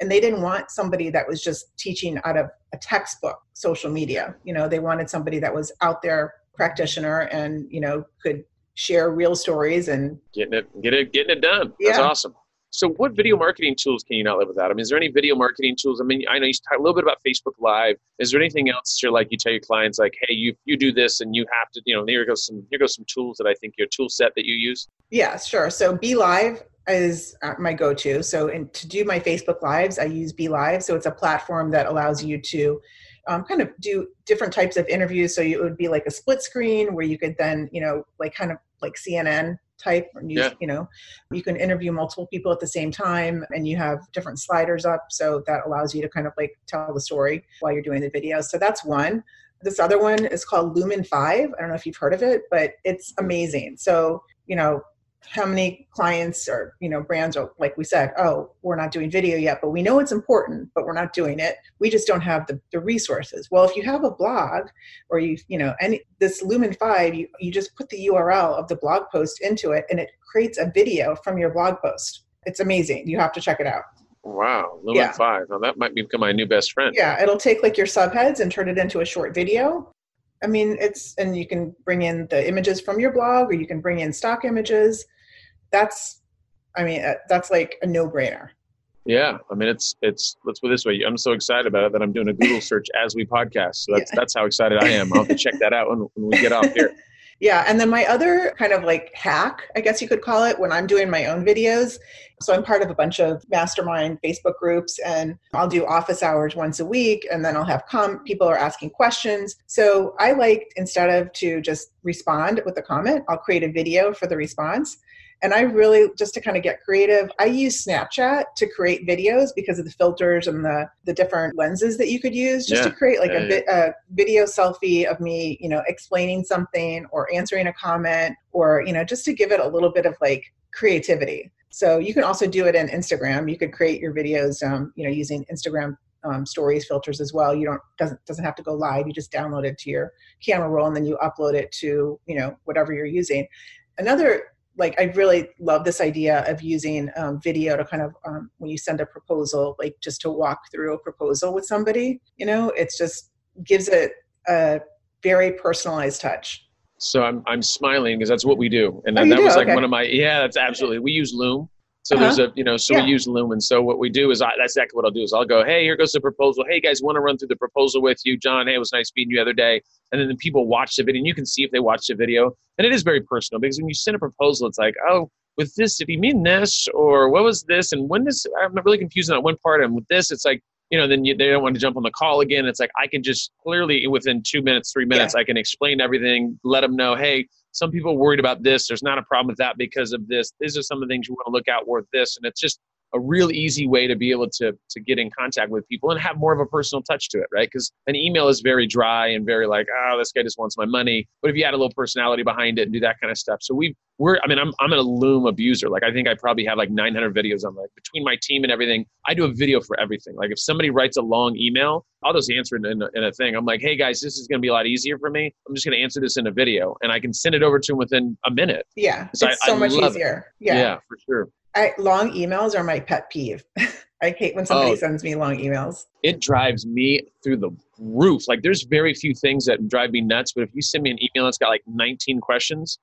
[SPEAKER 2] and they didn't want somebody that was just teaching out of a textbook social media you know they wanted somebody that was out there practitioner and you know could share real stories and
[SPEAKER 1] getting it get it getting it done that's awesome so what video marketing tools can you not live without? I mean, is there any video marketing tools? I mean, I know you talk a little bit about Facebook Live. Is there anything else you're like you tell your clients like, hey, you you do this and you have to, you know, here goes some here goes some tools that I think your tool set that you use?
[SPEAKER 2] Yeah, sure. So BeLive is uh, my go-to. So in, to do my Facebook lives, I use BeLive. So it's a platform that allows you to um, kind of do different types of interviews. So it would be like a split screen where you could then, you know, like kind of like CNN type news, yeah. you know, you can interview multiple people at the same time and you have different sliders up. So that allows you to kind of like tell the story while you're doing the video. So that's one. This other one is called Lumen5. I don't know if you've heard of it, but it's amazing. So, you know, how many clients or you know brands are like we said oh we're not doing video yet but we know it's important but we're not doing it. We just don't have the, the resources. Well if you have a blog or you you know any this Lumen5 you, you just put the url of the blog post into it and it creates a video from your blog post. It's amazing. You have to check it out.
[SPEAKER 1] Wow. Lumen yeah. 5 now that might become my new best friend.
[SPEAKER 2] Yeah. It'll take like your subheads and turn it into a short video. I mean, it's, and you can bring in the images from your blog or you can bring in stock images that's i mean uh, that's like a no-brainer
[SPEAKER 1] yeah i mean it's it's let's put it this way i'm so excited about it that i'm doing a google search as we podcast so that's yeah. that's how excited i am i'll have to check that out when, when we get off here
[SPEAKER 2] Yeah. And then my other kind of like hack, I guess you could call it, when I'm doing my own videos. So I'm part of a bunch of mastermind Facebook groups and I'll do office hours once a week and then I'll have com people are asking questions. So I like instead of to just respond with a comment, I'll create a video for the response. And I really, just to kind of get creative, I use Snapchat to create videos because of the filters and the, the different lenses that you could use just yeah. to create like yeah, a, vi- a video selfie of me, you know, explaining something or answering a comment or, you know, just to give it a little bit of like creativity. So you can also do it in Instagram. You could create your videos, um, you know, using Instagram um, stories filters as well. You don't doesn't doesn't have to go live. You just download it to your camera roll and then you upload it to you know whatever you're using. Another like I really love this idea of using um, video to kind of um, when you send a proposal, like just to walk through a proposal with somebody. You know, it's just gives it a very personalized touch.
[SPEAKER 1] So I'm I'm smiling because that's what we do, and oh, that was like okay. one of my yeah, that's absolutely. We use Loom, so uh-huh. there's a, you know, so yeah. we use Lumen. So what we do is I, that's exactly what I'll do is I'll go, hey, here goes the proposal. Hey guys, want to run through the proposal with you, John? Hey, it was nice meeting you the other day. And then the people watch the video, and you can see if they watch the video, and it is very personal because when you send a proposal, it's like, oh, with this, did he mean this, or what was this, and when this? I'm really confused on that one part. And with this, it's like, you know, then you, they don't want to jump on the call again. It's like I can just clearly within two minutes, three minutes, yeah. I can explain everything, let them know, hey, some people worried about this. There's not a problem with that because of this. These are some of the things you want to look out for this. And it's just a real easy way to be able to to get in contact with people and have more of a personal touch to it, right? Because an email is very dry and very like, oh, this guy just wants my money. But if you add a little personality behind it and do that kind of stuff, so we we're I mean I'm I'm a Loom abuser. Like I think I probably have like 900 videos on like between my team and everything. I do a video for everything. Like if somebody writes a long email, I'll just answer it in a, in a thing. I'm like, hey guys, this is going to be a lot easier for me. I'm just going to answer this in a video, and I can send it over to them within a minute.
[SPEAKER 2] Yeah, it's I, so I much easier. It.
[SPEAKER 1] Yeah, yeah, for sure.
[SPEAKER 2] I, long emails are my pet peeve. I hate when somebody oh, sends me long emails.
[SPEAKER 1] It drives me through the roof. Like there's very few things that drive me nuts, but if you send me an email that's got like 19 questions,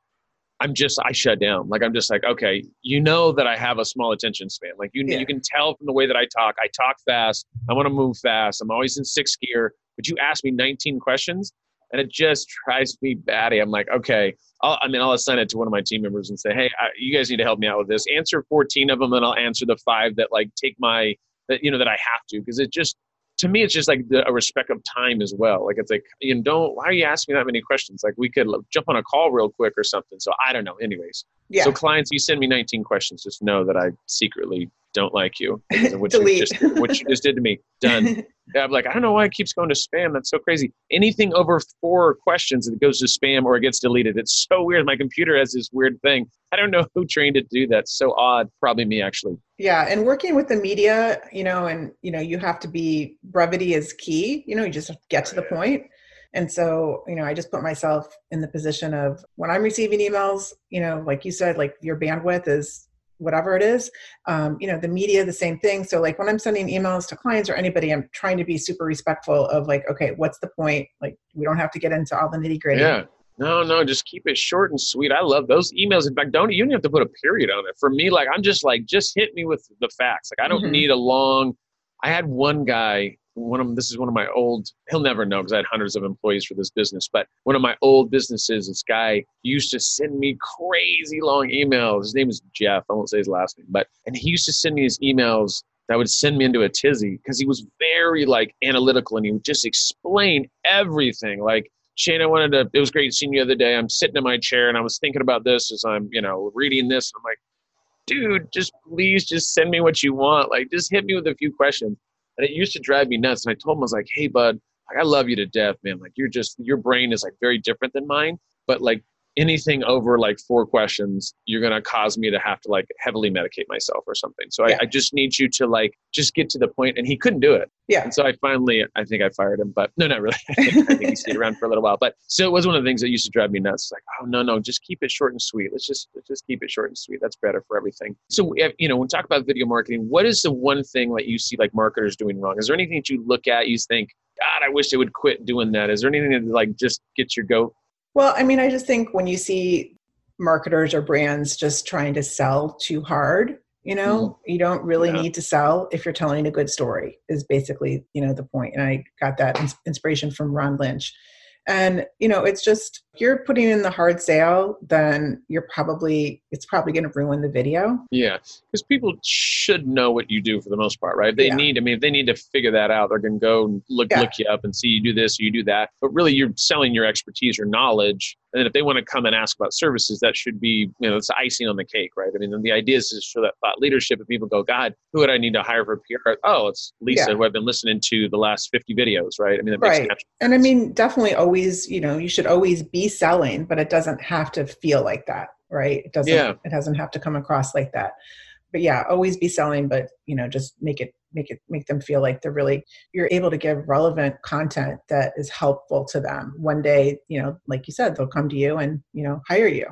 [SPEAKER 1] I'm just I shut down. Like I'm just like, okay, you know that I have a small attention span. Like you yeah. you can tell from the way that I talk. I talk fast. I want to move fast. I'm always in sixth gear. But you ask me 19 questions, and it just drives me batty. I'm like, okay, I'll, I mean, I'll assign it to one of my team members and say, hey, I, you guys need to help me out with this. Answer 14 of them, and I'll answer the five that like take my that you know that I have to because it just to me it's just like the, a respect of time as well. Like it's like you know, don't why are you asking me that many questions? Like we could jump on a call real quick or something. So I don't know. Anyways, yeah. So clients, you send me 19 questions, just know that I secretly don't like you what you just what you just did to me. Done. yeah, I'm like, I don't know why it keeps going to spam. That's so crazy. Anything over four questions that goes to spam or it gets deleted. It's so weird. My computer has this weird thing. I don't know who trained it to do that. So odd. Probably me actually.
[SPEAKER 2] Yeah, and working with the media, you know, and you know, you have to be brevity is key. You know, you just get to the point. And so, you know, I just put myself in the position of when I'm receiving emails, you know, like you said, like your bandwidth is whatever it is um, you know the media the same thing. So like when i'm sending emails to clients or anybody i'm trying to be super respectful of like okay what's the point? Like we don't have to get into all the nitty gritty.
[SPEAKER 1] Yeah. No no just keep it short and sweet. I love those emails. In fact don't you don't have to put a period on it. For me like i'm just like just hit me with the facts. Like i don't mm-hmm. need a long i had one guy one of them, this is one of my old, he'll never know because I had hundreds of employees for this business, but one of my old businesses, this guy used to send me crazy long emails. His name is Jeff. I won't say his last name, but, and he used to send me his emails that would send me into a tizzy because he was very like analytical and he would just explain everything. Like, Shane, I wanted to, it was great seeing you the other day. I'm sitting in my chair and I was thinking about this as I'm, you know, reading this. I'm like, dude, just please just send me what you want. Like, just hit me with a few questions. And it used to drive me nuts. And I told him, I was like, hey, bud, like, I love you to death, man. Like, you're just, your brain is like very different than mine. But like, anything over like four questions, you're going to cause me to have to like heavily medicate myself or something. So yeah. I, I, just need you to like just get to the point. And he couldn't do it.
[SPEAKER 2] Yeah.
[SPEAKER 1] And so I finally, I think I fired him, but no, not really. I think, I think he stayed around for a little while. But so it was one of the things that used to drive me nuts. Like, oh no, no, just keep it short and sweet. Let's just let's just keep it short and sweet. That's better for everything. So you know, when we talk about video marketing, what is the one thing that you see like marketers doing wrong? Is there anything that you look at, you think, God, I wish they would quit doing that? Is there anything that like just gets your goat?
[SPEAKER 2] Well, I mean, I just think when you see marketers or brands just trying to sell too hard you know mm-hmm. you don't really yeah. need to sell if you're telling a good story is basically you know the point and i got that inspiration from ron lynch And, you know, it's just, if you're putting in the hard sale, then you're probably, it's probably going to ruin the video.
[SPEAKER 1] Yeah. Because people should know what you do for the most part, right? They yeah. need, I mean, if they need to figure that out, they're going to go and look, yeah. look you up and see you do this or you do that. But really, you're selling your expertise or knowledge. And then if they want to come and ask about services, that should be, you know, it's icing on the cake, right? I mean, the idea is to show that thought leadership and people go, God, who would I need to hire for PR? Oh, it's Lisa, yeah. who I've been listening to the last 50 videos, right? I mean,
[SPEAKER 2] right. And I mean, definitely always, you know, you should always be selling, but it doesn't have to feel like that, right? It doesn't, yeah. it doesn't have to come across like that. But yeah, always be selling, but you know, just make it, make it, make them feel like they're really, you're able to give relevant content that is helpful to them. One day, you know, like you said, they'll come to you and, you know, hire you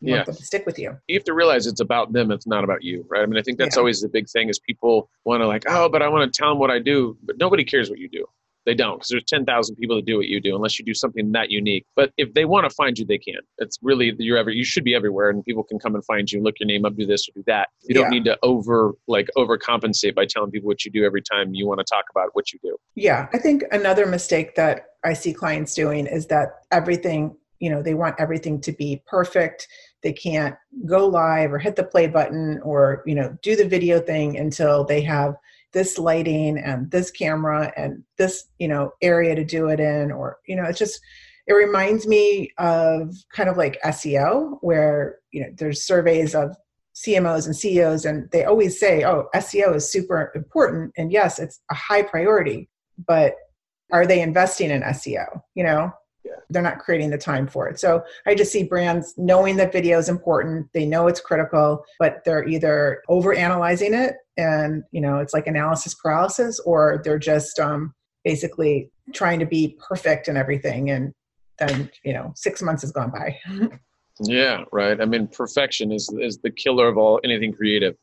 [SPEAKER 2] yeah. want them to stick with you.
[SPEAKER 1] You have to realize it's about them. It's not about you, right? I mean, I think that's yeah. always the big thing is people want to like, oh, but I want to tell them what I do, but nobody cares what you do. They don't because there's 10,000 people that do what you do unless you do something that unique. But if they want to find you, they can. It's really, you're ever, you should be everywhere and people can come and find you, look your name up, do this or do that. You don't yeah. need to over, like, overcompensate by telling people what you do every time you want to talk about what you do.
[SPEAKER 2] Yeah. I think another mistake that I see clients doing is that everything you know they want everything to be perfect they can't go live or hit the play button or you know do the video thing until they have this lighting and this camera and this you know area to do it in or you know it's just it reminds me of kind of like SEO where you know there's surveys of CMOs and CEOs and they always say oh SEO is super important. And yes it's a high priority but are they investing in SEO you know they're not creating the time for it. So I just see brands knowing that video is important, they know it's critical, but they're either over analyzing it and you know it's like analysis paralysis, or they're just um, basically trying to be perfect and everything, and then you know six months has gone by.
[SPEAKER 1] yeah, right. I mean, perfection is is the killer of all anything creative.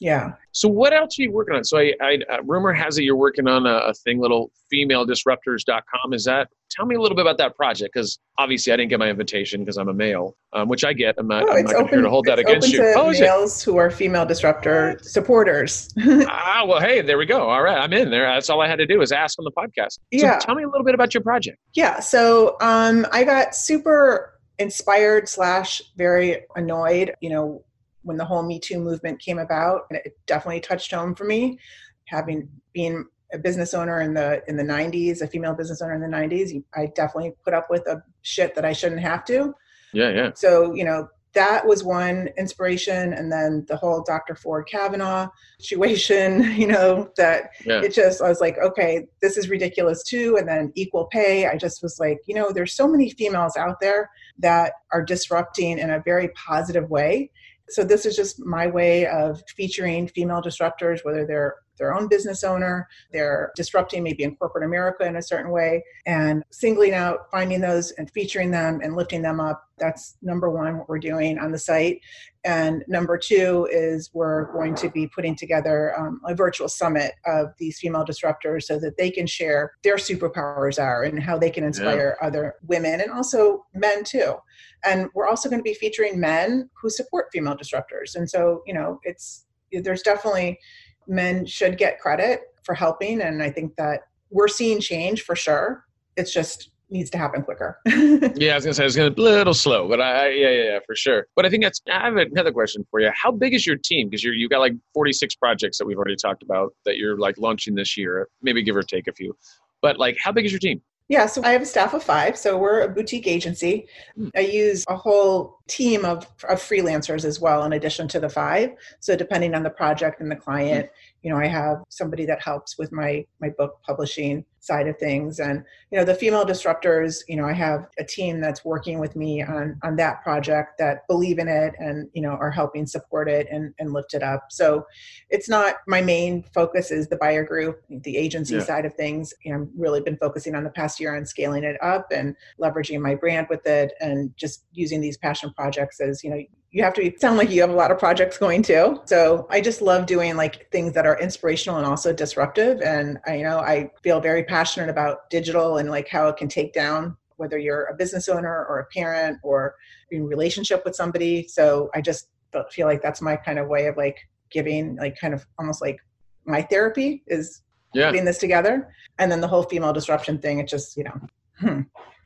[SPEAKER 2] Yeah.
[SPEAKER 1] So what else are you working on? So I, I uh, rumor has it you're working on a, a thing, little femaledisruptors.com. Is that? Tell me a little bit about that project because obviously I didn't get my invitation because I'm a male, um, which I get. I'm not, oh, I'm not open, here to hold that against you.
[SPEAKER 2] oh, males who are female disruptor supporters.
[SPEAKER 1] ah, well, hey, there we go. All right, I'm in there. That's all I had to do was ask on the podcast. So yeah. Tell me a little bit about your project.
[SPEAKER 2] Yeah. So um, I got super inspired slash very annoyed. You know, when the whole Me Too movement came about, and it definitely touched home for me. Having been a business owner in the in the 90s, a female business owner in the 90s, I definitely put up with a shit that I shouldn't have to.
[SPEAKER 1] Yeah, yeah.
[SPEAKER 2] So you know that was one inspiration, and then the whole Dr. Ford Kavanaugh situation. You know that yeah. it just I was like, okay, this is ridiculous too. And then equal pay. I just was like, you know, there's so many females out there that are disrupting in a very positive way so this is just my way of featuring female disruptors, whether they're their own business owner, they're disrupting maybe in corporate America in a certain way, and singling out, finding those and featuring them and lifting them up. That's number one, what we're doing on the site. And number two is we're going to be putting together um, a virtual summit of these female disruptors so that they can share their superpowers are and how they can inspire yeah. other women and also men too. And we're also going to be featuring men who support female disruptors. And so, you know, it's there's definitely men should get credit for helping. And I think that we're seeing change for sure. It's just needs to happen quicker.
[SPEAKER 1] yeah, I was gonna say it's gonna be a little slow, but I, I, yeah, yeah, yeah, for sure. But I think that's. I have another question for you. How big is your team? Because you're you got like 46 projects that we've already talked about that you're like launching this year, maybe give or take a few. But like, how big is your team?
[SPEAKER 2] Yeah, so I have a staff of five. So we're a boutique agency. Hmm. I use a whole team of, of freelancers as well, in addition to the five. So depending on the project and the client, you know i have somebody that helps with my my book publishing side of things. And you know the female disruptors you know i have a team that's working with me on on that project that believe in it and you know are helping support it and and lift it up. So it's not my main focus is the buyer group the agency yeah. side of things. You know, i've really been focusing on the past year on scaling it up and leveraging my brand with it and just using these passion projects as you know you have to sound like you have a lot of projects going too. So I just love doing like things that are inspirational and also disruptive. And I you know I feel very passionate about digital and like how it can take down whether you're a business owner or a parent or in relationship with somebody. So I just feel like that's my kind of way of like giving like kind of almost like my therapy is yeah. putting this together. And then the whole female disruption thing, it just, you know, hmm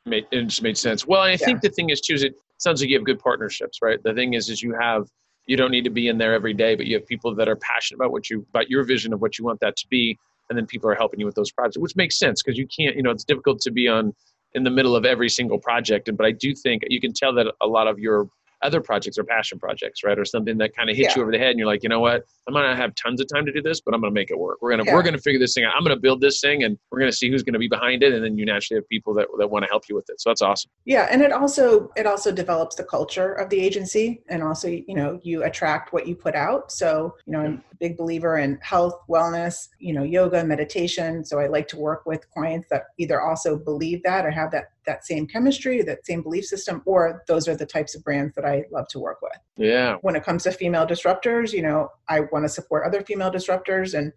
[SPEAKER 1] Made, it just made sense. Well, I yeah. think the thing is too is it sounds like you have good partnerships, right? The thing is, is you have you don't need to be in there every day, but you have people that are passionate about what you about your vision of what you want that to be, and then people are helping you with those projects, which makes sense because you can't, you know, it's difficult to be on in the middle of every single project. And but I do think you can tell that a lot of your other projects or passion projects, right? Or something that kind of hits yeah. you over the head and you're like, you know what? I might not have tons of time to do this, but I'm gonna make it work. We're gonna yeah. we're gonna figure this thing out. I'm gonna build this thing and we're gonna see who's gonna be behind it. And then you naturally have people that, that want to help you with it. So that's awesome.
[SPEAKER 2] Yeah. And it also it also develops the culture of the agency and also, you know, you attract what you put out. So, you know, I'm a big believer in health, wellness, you know, yoga, meditation. So I like to work with clients that either also believe that or have that that same chemistry, that same belief system, or those are the types of brands that I love to work with.
[SPEAKER 1] Yeah.
[SPEAKER 2] When it comes to female disruptors, you know, I want to support other female disruptors and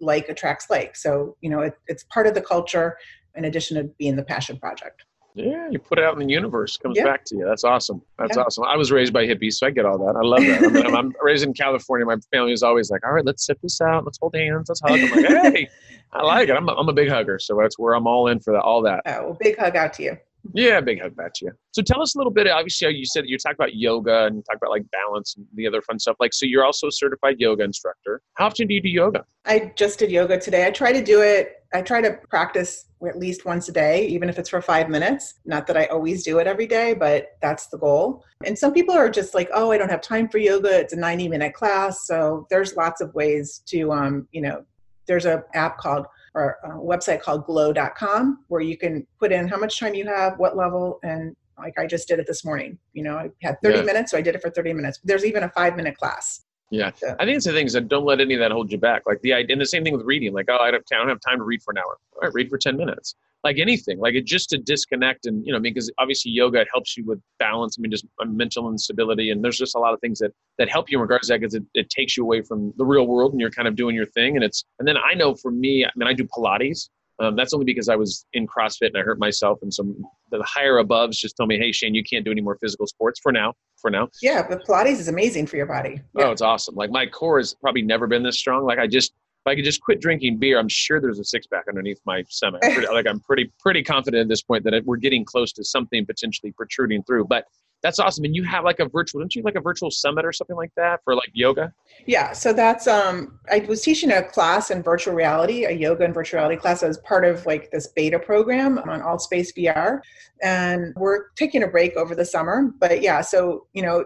[SPEAKER 2] like attracts like. So, you know, it, it's part of the culture in addition to being the passion project.
[SPEAKER 1] Yeah, you put it out in the universe, comes yeah. back to you. That's awesome. That's yeah. awesome. I was raised by hippies, so I get all that. I love that. I'm, I'm, raised in California. My family is always like, "All right, let's sit this out. Let's hold hands. Let's hug." I'm like, "Hey, I like it. I'm a, I'm a big hugger, so that's where I'm all in for that. All that."
[SPEAKER 2] Oh, well, big hug out to you.
[SPEAKER 1] Yeah, big hug back to you. So tell us a little bit. Obviously, you said you talk about yoga and talk about like balance and the other fun stuff. Like, so you're also a certified yoga instructor. How often do you do yoga?
[SPEAKER 2] I just did yoga today. I try to do it. I try to practice at least once a day, even if it's for five minutes. Not that I always do it every day, but that's the goal. And some people are just like, oh, I don't have time for yoga. It's a 90 minute class. So there's lots of ways to, um, you know, there's an app called or a website called glo.com where you can put in how much time you have, what level, and like I just did it this morning. You know, I had 30 yeah. minutes, so I did it for 30 minutes. There's even a five minute class.
[SPEAKER 1] Yeah, so. I think it's the things that don't let any of that hold you back. Like the idea, and the same thing with reading. Like, oh, I don't, I don't have time to read for an hour. All right, read for 10 minutes like anything like it just to disconnect and you know because obviously yoga helps you with balance i mean just uh, mental instability and there's just a lot of things that that help you in regards to that because it, it takes you away from the real world and you're kind of doing your thing and it's and then i know for me i mean i do pilates um, that's only because I was in CrossFit and I hurt myself, and some the higher aboves just told me, "Hey, Shane, you can't do any more physical sports for now. For now."
[SPEAKER 2] Yeah, but Pilates is amazing for your body.
[SPEAKER 1] Oh, it's awesome. Like my core has probably never been this strong. Like I just if I could just quit drinking beer, I'm sure there's a six pack underneath my stomach. like I'm pretty pretty confident at this point that we're getting close to something potentially protruding through. But that's awesome. And you have like a virtual, don't you like a virtual summit or something like that for like yoga?
[SPEAKER 2] Yeah. So that's um I was teaching a class in virtual reality, a yoga and virtual reality class as part of like this beta program on AltSpace VR. And we're taking a break over the summer. But yeah, so you know,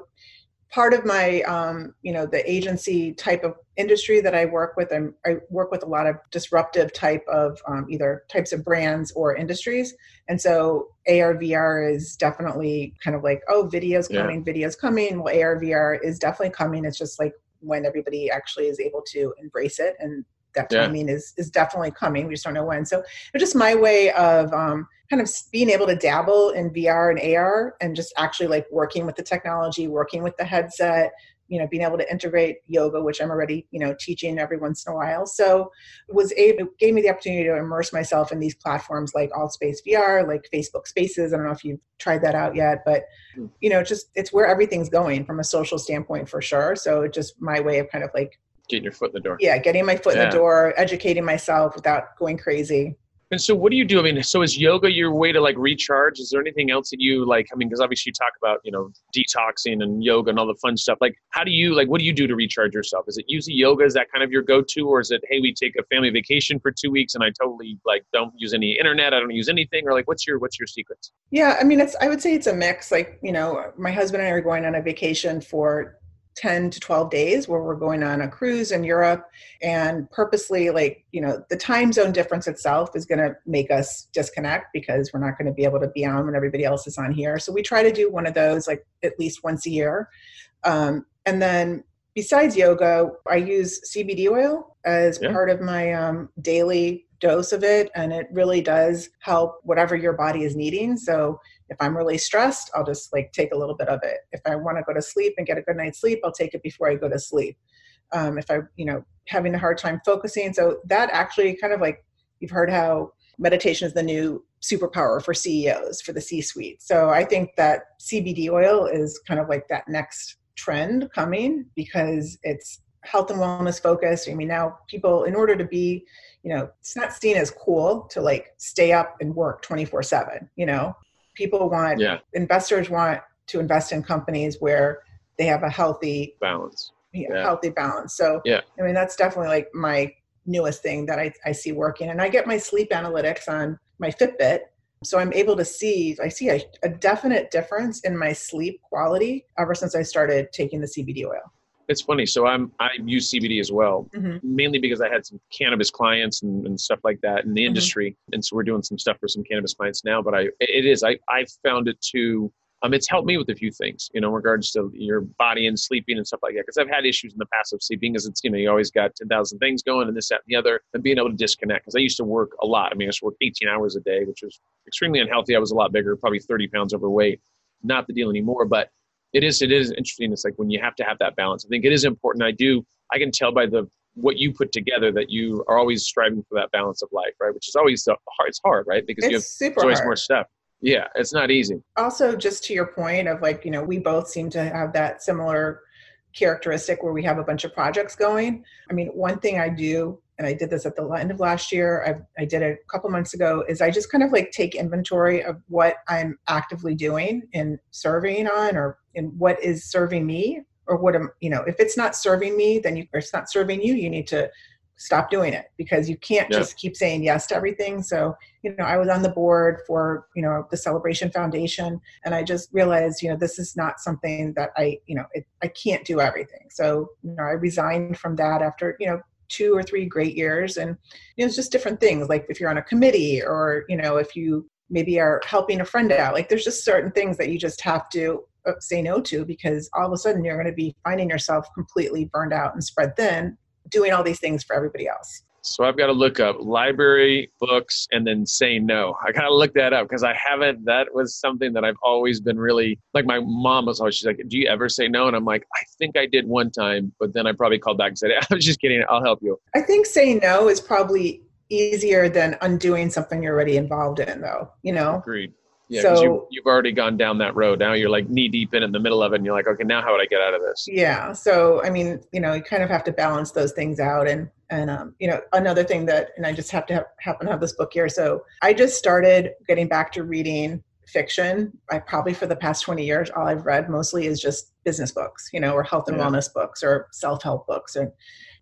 [SPEAKER 2] part of my um, you know the agency type of industry that i work with I'm, i work with a lot of disruptive type of um, either types of brands or industries and so ar vr is definitely kind of like oh videos coming yeah. videos coming well ar vr is definitely coming it's just like when everybody actually is able to embrace it and that timing yeah. is is definitely coming. We just don't know when. So it's just my way of um, kind of being able to dabble in VR and AR and just actually like working with the technology, working with the headset, you know, being able to integrate yoga, which I'm already, you know, teaching every once in a while. So it was able, gave me the opportunity to immerse myself in these platforms like AltSpace VR, like Facebook Spaces. I don't know if you've tried that out yet, but hmm. you know, just it's where everything's going from a social standpoint for sure. So it's just my way of kind of like
[SPEAKER 1] getting your foot in the door.
[SPEAKER 2] Yeah, getting my foot yeah. in the door, educating myself without going crazy.
[SPEAKER 1] And so, what do you do? I mean, so is yoga your way to like recharge? Is there anything else that you like? I mean, because obviously you talk about you know detoxing and yoga and all the fun stuff. Like, how do you like? What do you do to recharge yourself? Is it using yoga? Is that kind of your go-to, or is it hey, we take a family vacation for two weeks and I totally like don't use any internet, I don't use anything, or like what's your what's your secrets?
[SPEAKER 2] Yeah, I mean, it's I would say it's a mix. Like you know, my husband and I are going on a vacation for 10 to 12 days where we're going on a cruise in Europe and purposely like you know the time zone difference itself is going to make us disconnect because we're not going to be able to be on when everybody else is on here. So we try to do one of those like at least once a year. Um, and then besides yoga i use cbd oil as yeah. part of my um, daily dose of it and it really does help whatever your body is needing. So if i'm really stressed i'll just like take a little bit of it. If i want to go to sleep and get a good night's sleep i'll take it before i go to sleep. Um, if i you know having a hard time focusing so that actually kind of like you've heard how meditation is the new superpower for ceos for the c suite so i think that cbd oil is kind of like that next trend coming because it's health and wellness focused. I mean now people in order to be you know it's not seen as cool to like stay up and work 24 7 you know people want
[SPEAKER 1] yeah.
[SPEAKER 2] investors want to invest in companies where they have a healthy
[SPEAKER 1] balance.
[SPEAKER 2] Yeah. healthy balance. So
[SPEAKER 1] yeah.
[SPEAKER 2] I mean that's definitely like my newest thing that I, I see working. And i get my sleep analytics on my fitbit so i'm able to see i see a, a definite difference in my sleep quality ever since i started taking the cbd oil
[SPEAKER 1] it's funny. So I'm I use CBD as well,
[SPEAKER 2] mm-hmm.
[SPEAKER 1] mainly because I had some cannabis clients and, and stuff like that in the mm-hmm. industry, and so we're doing some stuff for some cannabis clients now. But I it is I I found it to um, it's helped me with a few things, you know, in regards to your body and sleeping and stuff like that. Because I've had issues in the past of sleeping, because it's you know you always got ten thousand things going and this that and the other, and being able to disconnect. Because I used to work a lot. I mean, I used to work eighteen hours a day, which was extremely unhealthy. I was a lot bigger, probably thirty pounds overweight. Not the deal anymore, but it is it is interesting. It's like when you have to have that balance. I think it is important. I do. I can tell by the what you put together that you are always striving for that balance of life, right? Which is always hard. It's hard, right? Because
[SPEAKER 2] it's
[SPEAKER 1] you have
[SPEAKER 2] super
[SPEAKER 1] always
[SPEAKER 2] hard.
[SPEAKER 1] more stuff. Yeah, it's not easy.
[SPEAKER 2] Also, just to your point of like, you know, we both seem to have that similar characteristic where we have a bunch of projects going. I mean, one thing I do, and I did this at the end of last year, I've, I did it a couple months ago, is I just kind of like take inventory of what I'm actively doing and surveying on or in what is serving me or what am, you know, if it's not serving me, then you, or it's not serving you, you need to stop doing it because you can't yeah. just keep saying yes to everything. So, you know, I was on the board for, you know, the Celebration Foundation and I just realized, you know, this is not something that I, you know, it, I can't do everything. So, you know, I resigned from that after, you know, two or three great years and you know, it's just different things like if you're on a committee or, you know, if you maybe are helping a friend out, like there's just certain things that you just have to uh, say no to because all of a sudden you're going to be finding yourself completely burned out and spread thin doing all these things for everybody else.
[SPEAKER 1] So I've got to look up library books and then say no. I got to look that up because I haven't. That was something that I've always been really like. My mom was always she's like, "Do you ever say no?" And I'm like, "I think I did one time, but then I probably called back and said, I was just kidding. I'll help you."
[SPEAKER 2] I think saying no is probably easier than undoing something you're already involved in, though. You know.
[SPEAKER 1] Agreed. Yeah, because so, you, you've already gone down that road. Now you're like knee deep in in the middle of it, and you're like, okay, now how would I get out of this?
[SPEAKER 2] Yeah. So I mean, you know, you kind of have to balance those things out, and and um, you know, another thing that, and I just have to have, happen to have this book here. So I just started getting back to reading fiction. I probably for the past 20 years, all I've read mostly is just business books, you know, or health and yeah. wellness books or self-help books. And,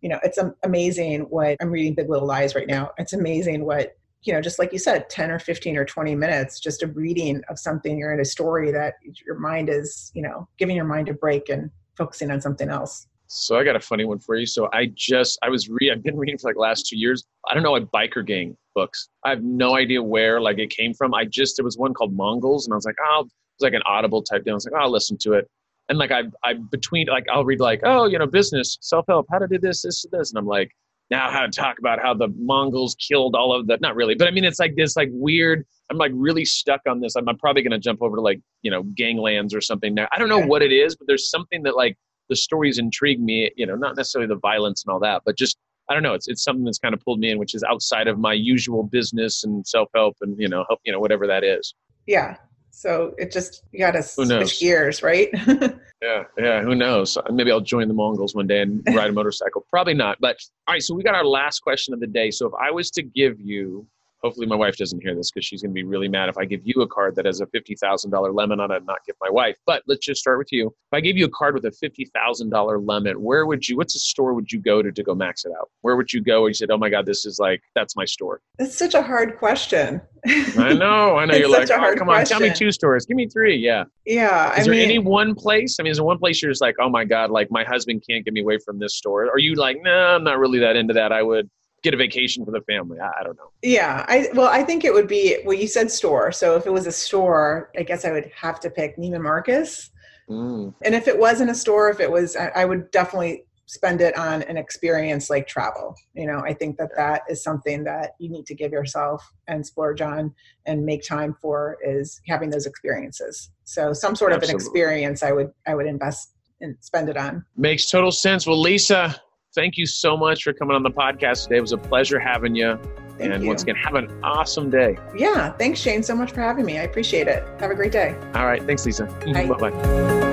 [SPEAKER 2] you know, it's amazing what I'm reading Big Little Lies right now. It's amazing what you know, just like you said, 10 or 15 or 20 minutes, just a reading of something, you're in a story that your mind is, you know, giving your mind a break and focusing on something else.
[SPEAKER 1] So I got a funny one for you. So I just, I was re, I've been reading for like last two years. I don't know what biker gang books. I have no idea where like it came from. I just, there was one called Mongols and I was like, oh, it's like an audible type deal. I was like, oh, I'll listen to it. And like I, I between like I'll read like, oh, you know, business, self help, how to do this, this, this, and I'm like, now how to talk about how the Mongols killed all of the not really, but I mean it's like this like weird. I'm like really stuck on this. I'm, I'm probably gonna jump over to like you know ganglands or something now. I don't know what it is, but there's something that like the stories intrigue me. You know, not necessarily the violence and all that, but just I don't know. It's it's something that's kind of pulled me in, which is outside of my usual business and self help and you know help you know whatever that is.
[SPEAKER 2] Yeah, so it just you got to switch gears, right?
[SPEAKER 1] yeah, yeah. Who knows? Maybe I'll join the Mongols one day and ride a motorcycle. Probably not. But all right. So we got our last question of the day. So if I was to give you hopefully my wife doesn't hear this because she's going to be really mad if I give you a card that has a $50,000 lemon on it and not give my wife. But let's just start with you. If I gave you a card with a $50,000 lemon, where would you, what's a store would you go to to go max it out? Where would you go and you said, oh my God, this is like, that's my store?
[SPEAKER 2] It's such a hard question.
[SPEAKER 1] I know, I know. You're like, oh, come question. on, tell me two stores. Give me three. Yeah.
[SPEAKER 2] Yeah.
[SPEAKER 1] Is I there mean, any one place? I mean, is there one place you're just like, oh my God, like my husband can't get me away from this store? Are you like, no, nah, I'm not really that into that. I would get a vacation for the family. I, I, don't know.
[SPEAKER 2] Yeah, I well, I think it would be well. You said store, so if it was a store, I guess I would have to pick Neiman Marcus.
[SPEAKER 1] Mm.
[SPEAKER 2] And if it wasn't a store, if it was, I, I would definitely spend it on an experience like travel. You know, I think that that is something that you need to give yourself and splurge on and make time for is having those experiences. So some sort Absolutely. of an experience I would I would invest and spend it on.
[SPEAKER 1] Makes total sense. Well, Lisa, thank you so much for coming on the podcast today. It was a pleasure having you.
[SPEAKER 2] Thank
[SPEAKER 1] and
[SPEAKER 2] you.
[SPEAKER 1] once again, have an awesome day.
[SPEAKER 2] Yeah. Thanks, Shane, so much for having me. I appreciate it. Have a great day.
[SPEAKER 1] All right. Thanks, Lisa.
[SPEAKER 2] Bye bye.